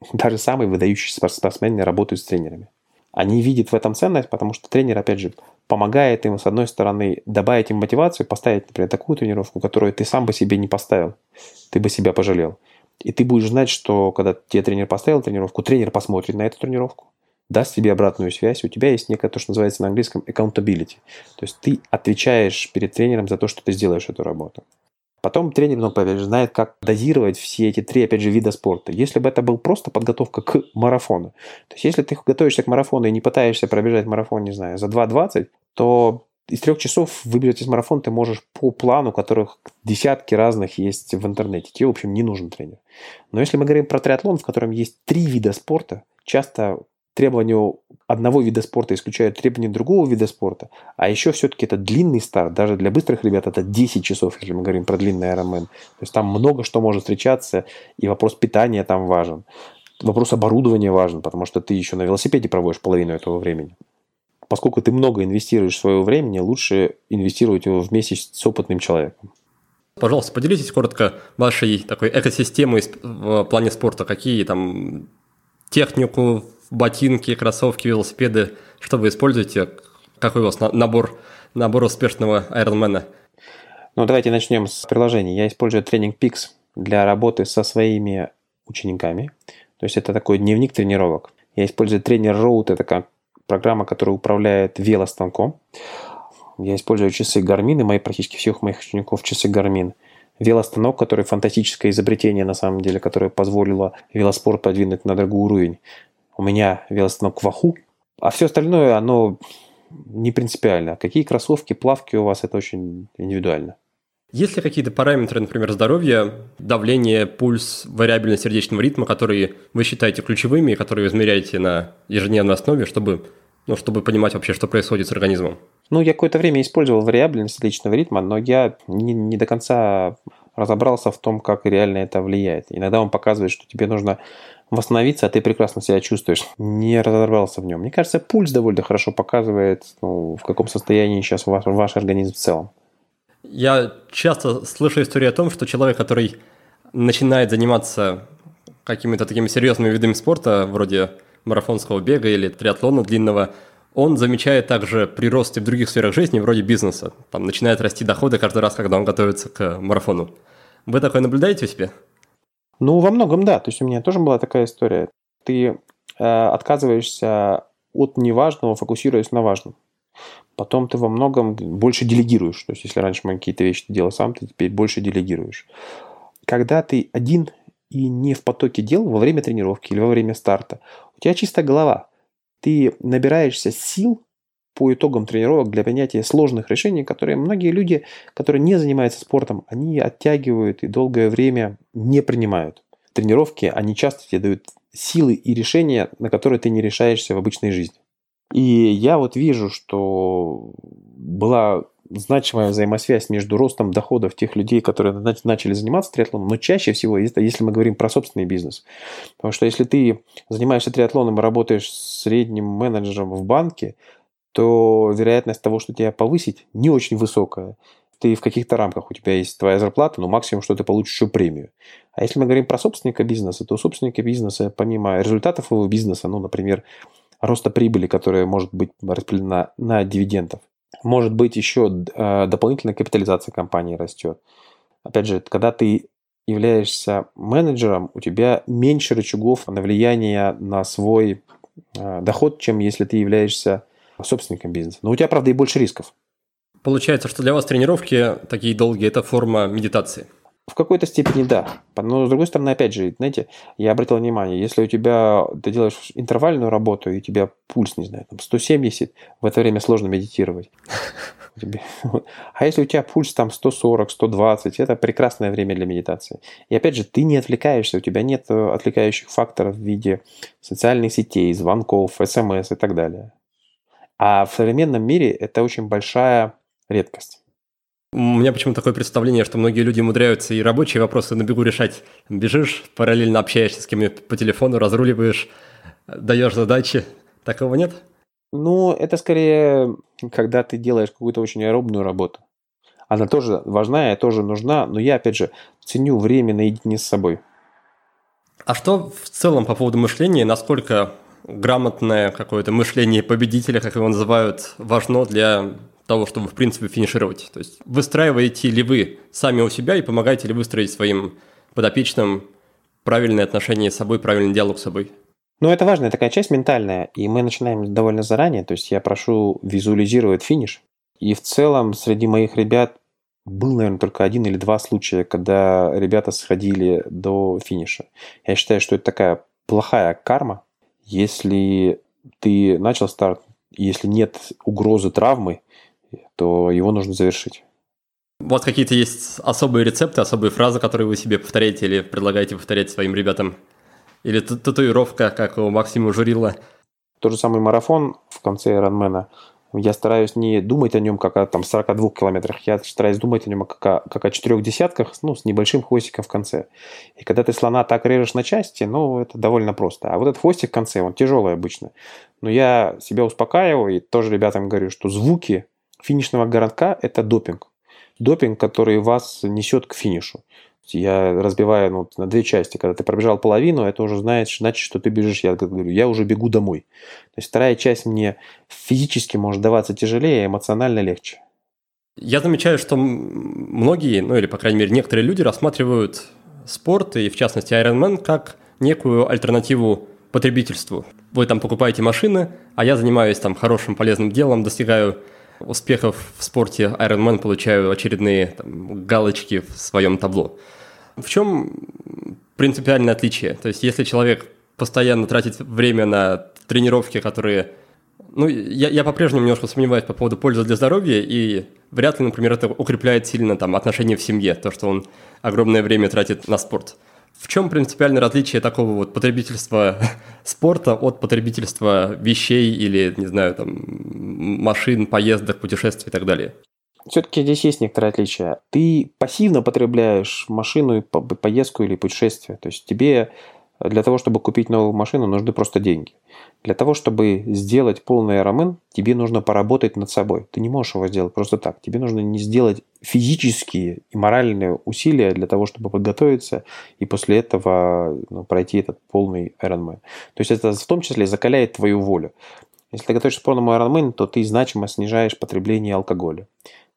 даже самые выдающиеся спортсмены работают с тренерами. Они видят в этом ценность, потому что тренер, опять же, помогает им, с одной стороны, добавить им мотивацию, поставить, например, такую тренировку, которую ты сам бы себе не поставил, ты бы себя пожалел. И ты будешь знать, что когда тебе тренер поставил тренировку, тренер посмотрит на эту тренировку, даст тебе обратную связь, у тебя есть некое то, что называется на английском accountability. То есть ты отвечаешь перед тренером за то, что ты сделаешь эту работу. Потом тренер, ну, опять же, знает, как дозировать все эти три, опять же, вида спорта. Если бы это был просто подготовка к марафону, то есть если ты готовишься к марафону и не пытаешься пробежать марафон, не знаю, за 2.20, то из трех часов выбежать из марафона ты можешь по плану, которых десятки разных есть в интернете. Тебе, в общем, не нужен тренер. Но если мы говорим про триатлон, в котором есть три вида спорта, часто требования одного вида спорта исключают требования другого вида спорта, а еще все-таки это длинный старт, даже для быстрых ребят это 10 часов, если мы говорим про длинный Ironman. То есть там много что может встречаться, и вопрос питания там важен. Вопрос оборудования важен, потому что ты еще на велосипеде проводишь половину этого времени поскольку ты много инвестируешь своего времени, лучше инвестировать его вместе с опытным человеком. Пожалуйста, поделитесь коротко вашей такой экосистемой в плане спорта. Какие там технику, ботинки, кроссовки, велосипеды, что вы используете, какой у вас набор набор успешного айронмена? Ну, давайте начнем с приложений. Я использую тренинг Pix для работы со своими учениками. То есть это такой дневник тренировок. Я использую тренер Road, это как программа, которая управляет велостанком. Я использую часы Garmin, и мои, практически всех моих учеников часы Garmin. Велостанок, который фантастическое изобретение, на самом деле, которое позволило велоспорт подвинуть на другой уровень. У меня велостанок Ваху, а все остальное, оно не принципиально. Какие кроссовки, плавки у вас, это очень индивидуально. Есть ли какие-то параметры, например, здоровья, давление, пульс, вариабельность сердечного ритма, которые вы считаете ключевыми и которые вы измеряете на ежедневной основе, чтобы, ну, чтобы понимать вообще, что происходит с организмом? Ну, я какое-то время использовал вариабельность сердечного ритма, но я не, не до конца разобрался в том, как реально это влияет. Иногда он показывает, что тебе нужно восстановиться, а ты прекрасно себя чувствуешь. Не разобрался в нем. Мне кажется, пульс довольно хорошо показывает, ну, в каком состоянии сейчас ваш, ваш организм в целом. Я часто слышу историю о том, что человек, который начинает заниматься какими-то такими серьезными видами спорта, вроде марафонского бега или триатлона длинного, он замечает также прирост в других сферах жизни, вроде бизнеса. Там начинает расти доходы каждый раз, когда он готовится к марафону. Вы такое наблюдаете у себя? Ну, во многом да. То есть у меня тоже была такая история. Ты э, отказываешься от неважного, фокусируясь на важном потом ты во многом больше делегируешь. То есть, если раньше мы какие-то вещи ты делал сам, ты теперь больше делегируешь. Когда ты один и не в потоке дел во время тренировки или во время старта, у тебя чистая голова. Ты набираешься сил по итогам тренировок для принятия сложных решений, которые многие люди, которые не занимаются спортом, они оттягивают и долгое время не принимают. Тренировки, они часто тебе дают силы и решения, на которые ты не решаешься в обычной жизни. И я вот вижу, что была значимая взаимосвязь между ростом доходов тех людей, которые начали заниматься триатлоном, но чаще всего, если мы говорим про собственный бизнес. Потому что если ты занимаешься триатлоном и работаешь средним менеджером в банке, то вероятность того, что тебя повысить, не очень высокая. Ты в каких-то рамках, у тебя есть твоя зарплата, но максимум, что ты получишь еще премию. А если мы говорим про собственника бизнеса, то собственника бизнеса, помимо результатов его бизнеса, ну, например, роста прибыли, которая может быть распределена на дивидендов. Может быть, еще э, дополнительная капитализация компании растет. Опять же, когда ты являешься менеджером, у тебя меньше рычагов на влияние на свой э, доход, чем если ты являешься собственником бизнеса. Но у тебя, правда, и больше рисков. Получается, что для вас тренировки такие долгие – это форма медитации – в какой-то степени да. Но с другой стороны, опять же, знаете, я обратил внимание, если у тебя, ты делаешь интервальную работу, и у тебя пульс, не знаю, там 170, в это время сложно медитировать. А если у тебя пульс там 140, 120, это прекрасное время для медитации. И опять же, ты не отвлекаешься, у тебя нет э, отвлекающих факторов в виде социальных сетей, звонков, смс и так далее. А в современном мире это очень большая редкость. У меня почему-то такое представление, что многие люди умудряются и рабочие вопросы на бегу решать. Бежишь, параллельно общаешься с кем-нибудь по телефону, разруливаешь, даешь задачи. Такого нет? Ну, это скорее, когда ты делаешь какую-то очень аэробную работу. Она тоже важна, и тоже нужна, но я, опять же, ценю время наедине с собой. А что в целом по поводу мышления, насколько грамотное какое-то мышление победителя, как его называют, важно для того, чтобы, в принципе, финишировать. То есть выстраиваете ли вы сами у себя и помогаете ли выстроить своим подопечным правильные отношения с собой, правильный диалог с собой? Ну, это важная такая часть ментальная, и мы начинаем довольно заранее, то есть я прошу визуализировать финиш, и в целом среди моих ребят был, наверное, только один или два случая, когда ребята сходили до финиша. Я считаю, что это такая плохая карма, если ты начал старт, если нет угрозы травмы, то его нужно завершить. У вас какие-то есть особые рецепты, особые фразы, которые вы себе повторяете или предлагаете повторять своим ребятам? Или татуировка, как у Максима Журила? Тот же самый марафон в конце Ironman. Я стараюсь не думать о нем как о там, 42 километрах, я стараюсь думать о нем как о, как о четырех десятках, ну, с небольшим хвостиком в конце. И когда ты слона так режешь на части, ну, это довольно просто. А вот этот хвостик в конце, он тяжелый обычно. Но я себя успокаиваю и тоже ребятам говорю, что звуки финишного городка – это допинг. Допинг, который вас несет к финишу. Я разбиваю ну, на две части. Когда ты пробежал половину, это уже знаешь, значит, что ты бежишь. Я говорю, я уже бегу домой. То есть вторая часть мне физически может даваться тяжелее, а эмоционально легче. Я замечаю, что многие, ну или, по крайней мере, некоторые люди рассматривают спорт, и в частности Ironman, как некую альтернативу потребительству. Вы там покупаете машины, а я занимаюсь там хорошим полезным делом, достигаю успехов в спорте Ironman, получаю очередные там, галочки в своем табло. В чем принципиальное отличие? То есть если человек постоянно тратит время на тренировки, которые... Ну, я, я по-прежнему немножко сомневаюсь по поводу пользы для здоровья, и вряд ли, например, это укрепляет сильно там отношения в семье, то, что он огромное время тратит на спорт. В чем принципиальное различие такого вот потребительства спорта от потребительства вещей или, не знаю, там, машин, поездок, путешествий и так далее? Все-таки здесь есть некоторые отличия. Ты пассивно потребляешь машину, поездку или путешествие. То есть тебе для того, чтобы купить новую машину, нужны просто деньги. Для того, чтобы сделать полный Ironman, тебе нужно поработать над собой. Ты не можешь его сделать просто так. Тебе нужно не сделать физические и моральные усилия для того, чтобы подготовиться и после этого ну, пройти этот полный Ironman. То есть это в том числе закаляет твою волю. Если ты готовишься к полному Ironman, то ты значимо снижаешь потребление алкоголя.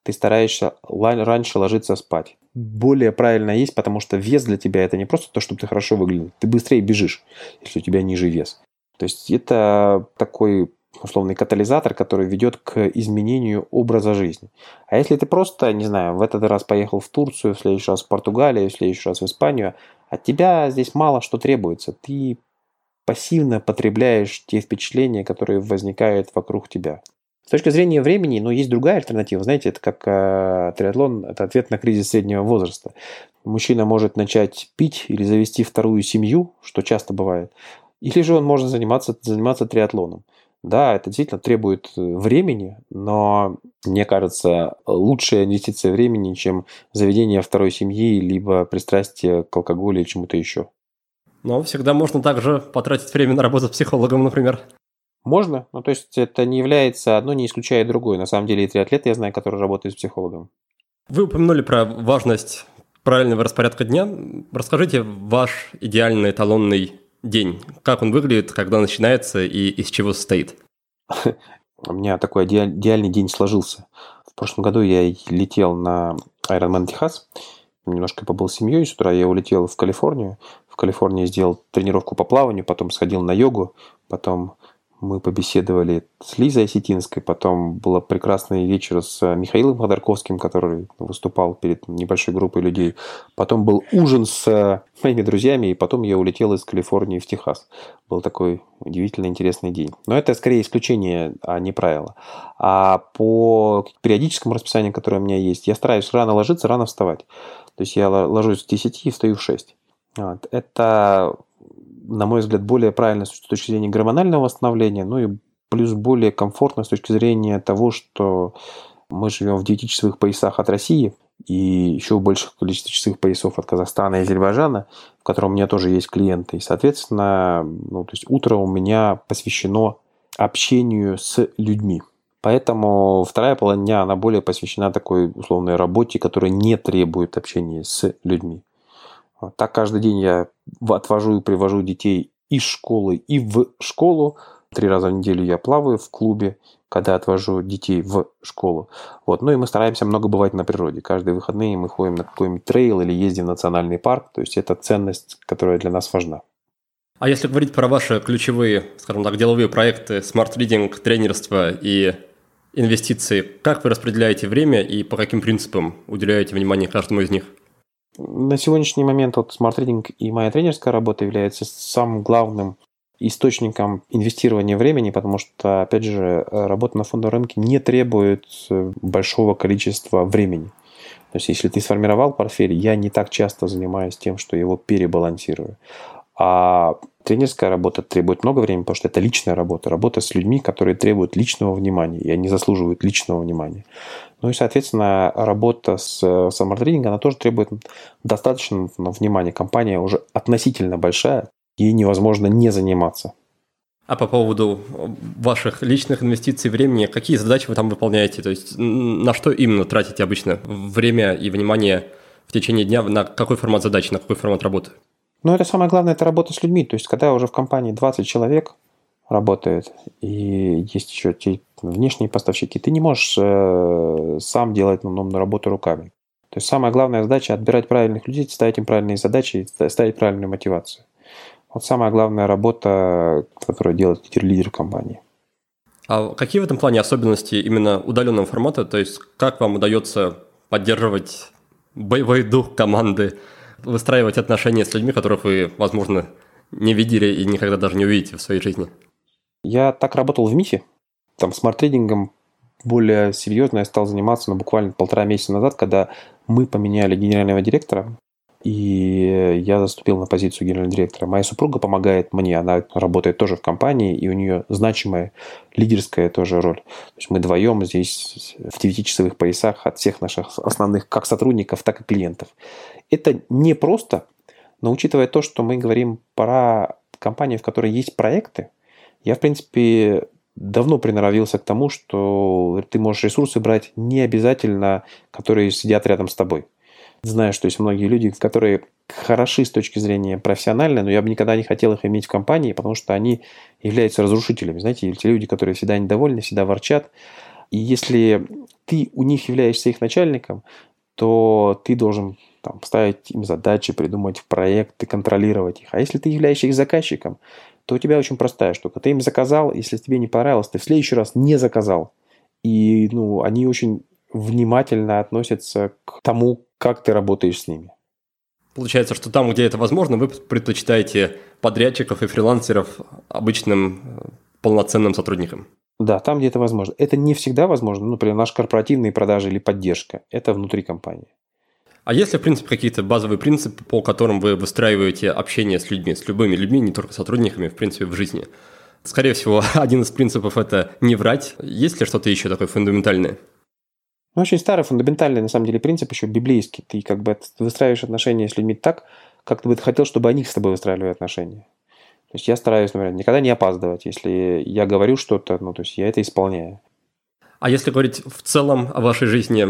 Ты стараешься раньше ложиться спать более правильно есть, потому что вес для тебя это не просто то, чтобы ты хорошо выглядел. Ты быстрее бежишь, если у тебя ниже вес. То есть это такой условный катализатор, который ведет к изменению образа жизни. А если ты просто, не знаю, в этот раз поехал в Турцию, в следующий раз в Португалию, в следующий раз в Испанию, от тебя здесь мало что требуется. Ты пассивно потребляешь те впечатления, которые возникают вокруг тебя. Точки зрения времени, ну, есть другая альтернатива. Знаете, это как э, триатлон, это ответ на кризис среднего возраста. Мужчина может начать пить или завести вторую семью, что часто бывает, или же он может заниматься, заниматься триатлоном. Да, это действительно требует э, времени, но мне кажется, лучшая инвестиция времени, чем заведение второй семьи, либо пристрастие к алкоголю или чему-то еще. Но всегда можно также потратить время на работу с психологом, например. Можно, ну то есть это не является, одно не исключает другое. На самом деле и триатлеты я знаю, которые работают с психологом. Вы упомянули про важность правильного распорядка дня. Расскажите ваш идеальный эталонный день. Как он выглядит, когда начинается и из чего состоит? У меня такой идеальный день сложился. В прошлом году я летел на Ironman Техас, немножко побыл с семьей, с утра я улетел в Калифорнию. В Калифорнии сделал тренировку по плаванию, потом сходил на йогу, потом мы побеседовали с Лизой Осетинской, потом был прекрасный вечер с Михаилом Ходорковским, который выступал перед небольшой группой людей. Потом был ужин с э, моими друзьями, и потом я улетел из Калифорнии в Техас. Был такой удивительно интересный день. Но это скорее исключение, а не правило. А по периодическому расписанию, которое у меня есть, я стараюсь рано ложиться, рано вставать. То есть я ложусь в 10 и встаю в 6. Вот. Это на мой взгляд, более правильно с точки зрения гормонального восстановления, ну и плюс более комфортно с точки зрения того, что мы живем в 9-часовых поясах от России и еще в больших количестве часовых поясов от Казахстана и Азербайджана, в котором у меня тоже есть клиенты. И, соответственно, ну, то есть утро у меня посвящено общению с людьми. Поэтому вторая половина дня, она более посвящена такой условной работе, которая не требует общения с людьми. Так каждый день я отвожу и привожу детей из школы и в школу. Три раза в неделю я плаваю в клубе, когда отвожу детей в школу. Вот. Ну и мы стараемся много бывать на природе. Каждые выходные мы ходим на какой-нибудь трейл или ездим в национальный парк. То есть это ценность, которая для нас важна. А если говорить про ваши ключевые, скажем так, деловые проекты, Reading, тренерство и инвестиции, как вы распределяете время и по каким принципам уделяете внимание каждому из них? На сегодняшний момент вот Reading и моя тренерская работа является самым главным источником инвестирования времени, потому что, опять же, работа на фондовом рынке не требует э, большого количества времени. То есть, если ты сформировал портфель, я не так часто занимаюсь тем, что его перебалансирую. А тренерская работа требует много времени, потому что это личная работа, работа с людьми, которые требуют личного внимания, и они заслуживают личного внимания. Ну и, соответственно, работа с саммартренингом, она тоже требует достаточно внимания. Компания уже относительно большая, ей невозможно не заниматься. А по поводу ваших личных инвестиций времени, какие задачи вы там выполняете? То есть на что именно тратите обычно время и внимание в течение дня на какой формат задачи, на какой формат работы? Ну, это самое главное, это работа с людьми. То есть, когда уже в компании 20 человек работает, и есть еще те внешние поставщики, ты не можешь э, сам делать ну, работу руками. То есть, самая главная задача – отбирать правильных людей, ставить им правильные задачи ставить правильную мотивацию. Вот самая главная работа, которую делает лидер компании. А какие в этом плане особенности именно удаленного формата? То есть как вам удается поддерживать боевой дух команды, выстраивать отношения с людьми, которых вы, возможно, не видели и никогда даже не увидите в своей жизни? Я так работал в МИФе. Там Smart Reading ом более серьезно я стал заниматься ну, буквально полтора месяца назад, когда мы поменяли генерального директора и я заступил на позицию генерального директора. Моя супруга помогает мне, она работает тоже в компании, и у нее значимая лидерская тоже роль. То есть мы вдвоем здесь в 9-часовых поясах от всех наших основных как сотрудников, так и клиентов. Это не просто, но учитывая то, что мы говорим про компанию, в которой есть проекты, я, в принципе, давно приноровился к тому, что ты можешь ресурсы брать не обязательно, которые сидят рядом с тобой. Знаю, что есть многие люди, которые хороши с точки зрения профессиональной, но я бы никогда не хотел их иметь в компании, потому что они являются разрушителями. Знаете, те люди, которые всегда недовольны, всегда ворчат. И если ты у них являешься их начальником, то ты должен там, ставить им задачи, придумать проекты, контролировать их. А если ты являешься их заказчиком, то у тебя очень простая штука. Ты им заказал, если тебе не понравилось, ты в следующий раз не заказал. И ну, они очень внимательно относятся к тому, как ты работаешь с ними. Получается, что там, где это возможно, вы предпочитаете подрядчиков и фрилансеров обычным э, полноценным сотрудникам. Да, там, где это возможно. Это не всегда возможно. Ну, например, наши корпоративные продажи или поддержка. Это внутри компании. А есть ли, в принципе, какие-то базовые принципы, по которым вы выстраиваете общение с людьми, с любыми людьми, не только сотрудниками, в принципе, в жизни? Скорее всего, один из принципов – это не врать. Есть ли что-то еще такое фундаментальное? Ну, очень старый, фундаментальный, на самом деле, принцип еще библейский. Ты как бы выстраиваешь отношения с людьми так, как ты бы хотел, чтобы они с тобой выстраивали отношения. То есть я стараюсь, например, никогда не опаздывать. Если я говорю что-то, ну, то есть я это исполняю. А если говорить в целом о вашей жизни,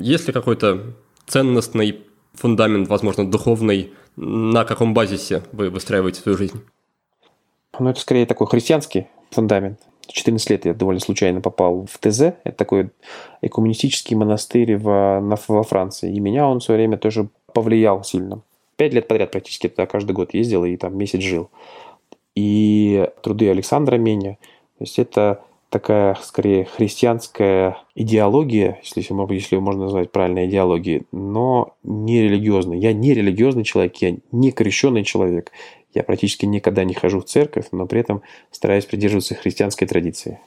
есть ли какой-то ценностный фундамент, возможно, духовный, на каком базисе вы выстраиваете свою жизнь? Ну, это скорее такой христианский фундамент. 14 лет я довольно случайно попал в ТЗ. Это такой экуменистический монастырь в, на, во Франции. И меня он в свое время тоже повлиял сильно. Пять лет подряд практически туда каждый год ездил и там месяц жил. И труды Александра Меня. То есть это такая, скорее, христианская идеология, если, если можно назвать правильной идеологией, но не религиозная. Я не религиозный человек, я не крещенный человек. Я практически никогда не хожу в церковь, но при этом стараюсь придерживаться христианской традиции.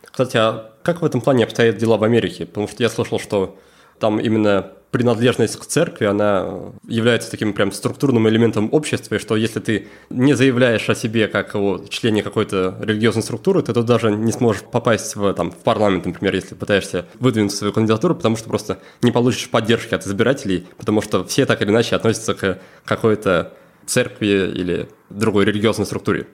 Кстати, а как в этом плане обстоят дела в Америке? Потому что я слышал, что там именно принадлежность к церкви, она является таким прям структурным элементом общества, и что если ты не заявляешь о себе как о члене какой-то религиозной структуры, ты тут даже не сможешь попасть в, там, в парламент, например, если пытаешься выдвинуть свою кандидатуру, потому что просто не получишь поддержки от избирателей, потому что все так или иначе относятся к какой-то церкви или другой религиозной структуре?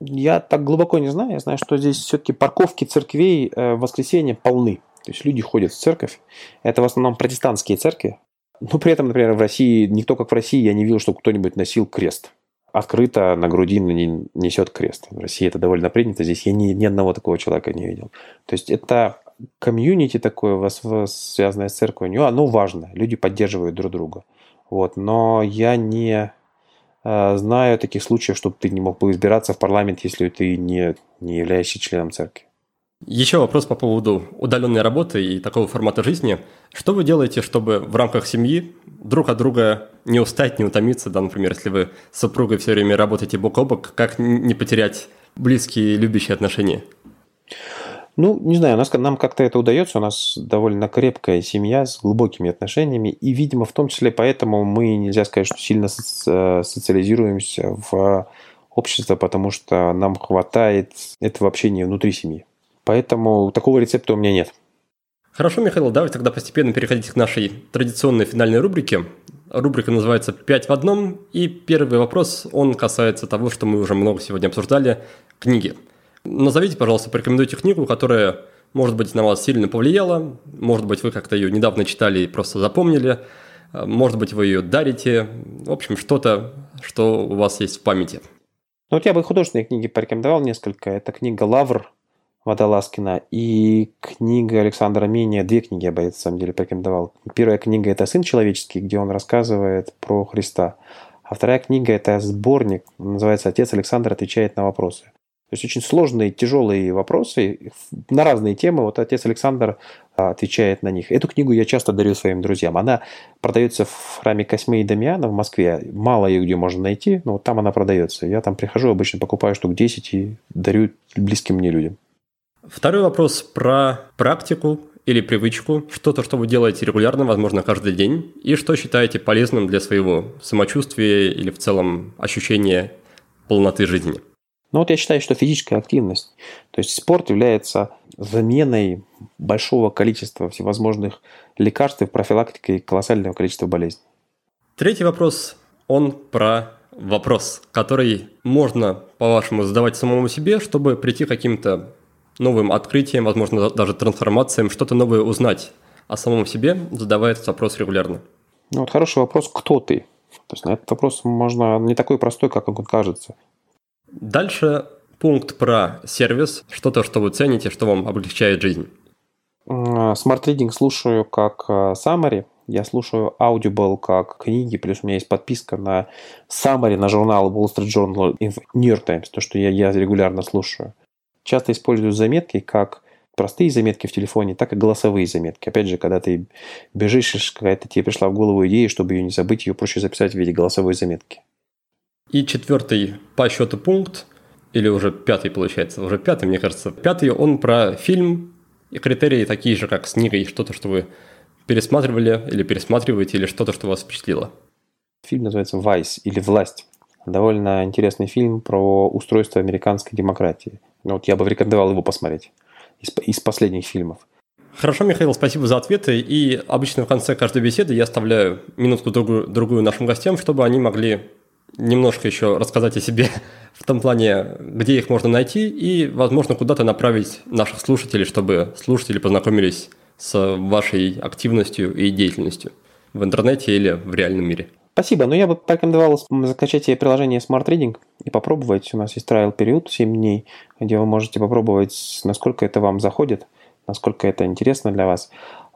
Я так глубоко не знаю. Я знаю, что здесь все-таки парковки церквей э, в воскресенье полны. То есть люди ходят в церковь. Это в основном протестантские церкви. Но при этом, например, в России, никто как в России, я не видел, чтобы кто-нибудь носил крест. Открыто на груди несет крест. В России это довольно принято. Здесь я ни, ни одного такого человека не видел. То есть это комьюнити такое, связанное с церковью, оно важно. Люди поддерживают друг друга. Вот. Но я не а, знаю таких случаев, чтобы ты не мог бы избираться в парламент, если ты не, не являешься членом церкви. Еще вопрос по поводу удаленной работы и такого формата жизни. Что вы делаете, чтобы в рамках семьи друг от друга не устать, не утомиться? Да, например, если вы с супругой все время работаете бок о бок, как не потерять близкие, любящие отношения? Ну, не знаю, у нас, нам как-то это удается. У нас довольно крепкая семья с глубокими отношениями. И, видимо, в том числе поэтому мы, нельзя сказать, что сильно э, социализируемся в общество, потому что нам хватает этого общения внутри семьи. Поэтому такого рецепта у меня нет. Хорошо, Михаил, давайте тогда постепенно переходить к нашей традиционной финальной рубрике. Рубрика называется «Пять в одном», и первый вопрос, он касается того, что мы уже много сегодня обсуждали – книги – Назовите, пожалуйста, порекомендуйте книгу, которая, может быть, на вас сильно повлияла, может быть, вы как-то ее недавно читали и просто запомнили, может быть, вы ее дарите, в общем, что-то, что у вас есть в памяти. Ну, вот я бы художественные книги порекомендовал несколько. Это книга «Лавр» Водолазкина и книга Александра Миния. Две книги я бы, на самом деле, порекомендовал. Первая книга – это «Сын человеческий», где он рассказывает про Христа. А вторая книга – это сборник, называется «Отец Александр отвечает на вопросы». То есть очень сложные, тяжелые вопросы на разные темы. Вот отец Александр а, отвечает на них. Эту книгу я часто дарю своим друзьям. Она продается в храме Косьмы и Дамиана в Москве. Мало ее где можно найти, но вот там она продается. Я там прихожу, обычно покупаю штук 10 и дарю близким мне людям. Второй вопрос про практику или привычку, что-то, что вы делаете регулярно, возможно, каждый день, и что считаете полезным для своего самочувствия или в целом ощущения полноты жизни. Ну вот я считаю, что физическая активность, то есть спорт является заменой большого количества всевозможных лекарств и профилактикой колоссального количества болезней. Третий вопрос, он про вопрос, который можно, по-вашему, задавать самому себе, чтобы прийти к каким-то новым открытиям, возможно, даже трансформациям, что-то новое узнать о самом себе, задавая этот вопрос регулярно. Ну вот хороший вопрос, кто ты? То есть на этот вопрос можно не такой простой, как он кажется. Дальше пункт про сервис, что-то, что вы цените, что вам облегчает жизнь. Smart Reading слушаю как э, summary, я слушаю Audible как книги, плюс у меня есть подписка на summary, на журнал Wall Street Journal и New York Times, то, что я, я регулярно слушаю. Часто использую заметки как простые заметки в телефоне, так и голосовые заметки. Опять же, когда ты бежишь, какая-то тебе пришла в голову идея, чтобы ее не забыть, ее проще записать в виде голосовой заметки. И четвертый по счету пункт, или уже пятый получается, уже пятый, мне кажется. Пятый, он про фильм, и критерии такие же, как с книгой, что-то, что вы пересматривали или пересматриваете, или что-то, что вас впечатлило. Фильм называется «Вайс» или «Власть». Довольно интересный фильм про устройство американской демократии. Вот я бы рекомендовал его посмотреть из, из последних фильмов. Хорошо, Михаил, спасибо за ответы. И обычно в конце каждой беседы я оставляю минутку другую, другую нашим гостям, чтобы они могли немножко еще рассказать о себе в том плане, где их можно найти и, возможно, куда-то направить наших слушателей, чтобы слушатели познакомились с вашей активностью и деятельностью в интернете или в реальном мире. Спасибо. Но я бы порекомендовал закачать приложение Smart Reading и попробовать. У нас есть trial период 7 дней, где вы можете попробовать, насколько это вам заходит, насколько это интересно для вас.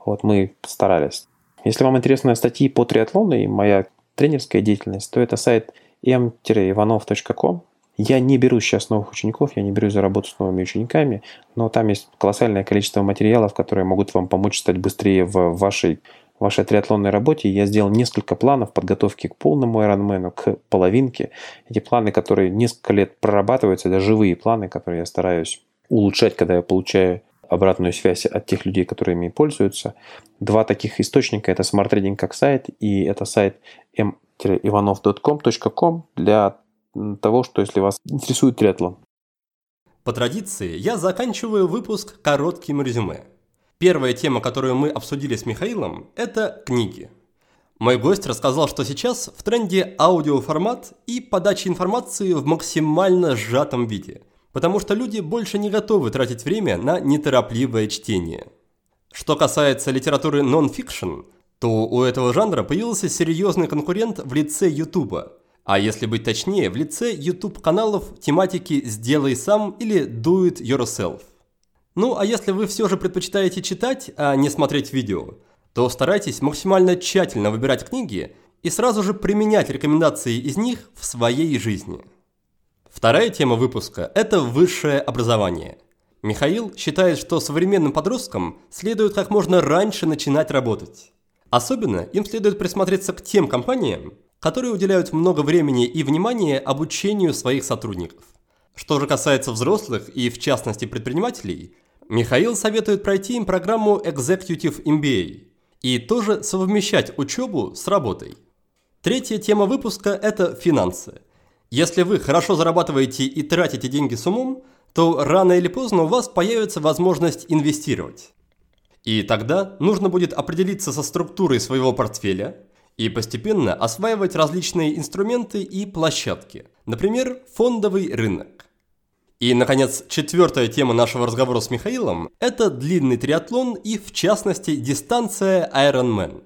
Вот мы старались. Если вам интересны статьи по триатлону и моя тренерская деятельность, то это сайт m-ivanov.com. Я не беру сейчас новых учеников, я не беру за работу с новыми учениками, но там есть колоссальное количество материалов, которые могут вам помочь стать быстрее в вашей, вашей триатлонной работе. Я сделал несколько планов подготовки к полному Ironman, к половинке. Эти планы, которые несколько лет прорабатываются, это живые планы, которые я стараюсь улучшать, когда я получаю обратную связь от тех людей, которые ими пользуются. Два таких источника – это Smart Trading как сайт, и это сайт m ivanov.com.com для того, что если вас интересует триатлон. По традиции я заканчиваю выпуск коротким резюме. Первая тема, которую мы обсудили с Михаилом, это книги. Мой гость рассказал, что сейчас в тренде аудиоформат и подача информации в максимально сжатом виде, потому что люди больше не готовы тратить время на неторопливое чтение. Что касается литературы нон-фикшн, то у этого жанра появился серьезный конкурент в лице Ютуба. А если быть точнее, в лице YouTube-каналов тематики «Сделай сам» или «Do it yourself». Ну, а если вы все же предпочитаете читать, а не смотреть видео, то старайтесь максимально тщательно выбирать книги и сразу же применять рекомендации из них в своей жизни. Вторая тема выпуска – это высшее образование. Михаил считает, что современным подросткам следует как можно раньше начинать работать. Особенно им следует присмотреться к тем компаниям, которые уделяют много времени и внимания обучению своих сотрудников. Что же касается взрослых и в частности предпринимателей, Михаил советует пройти им программу Executive MBA и тоже совмещать учебу с работой. Третья тема выпуска – это финансы. Если вы хорошо зарабатываете и тратите деньги с умом, то рано или поздно у вас появится возможность инвестировать. И тогда нужно будет определиться со структурой своего портфеля и постепенно осваивать различные инструменты и площадки, например, фондовый рынок. И, наконец, четвертая тема нашего разговора с Михаилом – это длинный триатлон и, в частности, дистанция Ironman.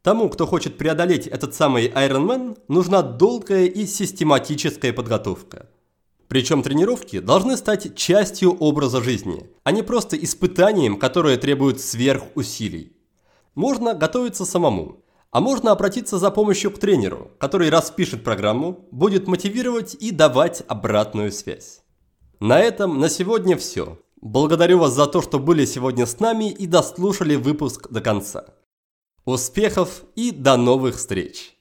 Тому, кто хочет преодолеть этот самый Ironman, нужна долгая и систематическая подготовка. Причем тренировки должны стать частью образа жизни, а не просто испытанием, которое требует сверхусилий. Можно готовиться самому, а можно обратиться за помощью к тренеру, который распишет программу, будет мотивировать и давать обратную связь. На этом на сегодня все. Благодарю вас за то, что были сегодня с нами и дослушали выпуск до конца. Успехов и до новых встреч!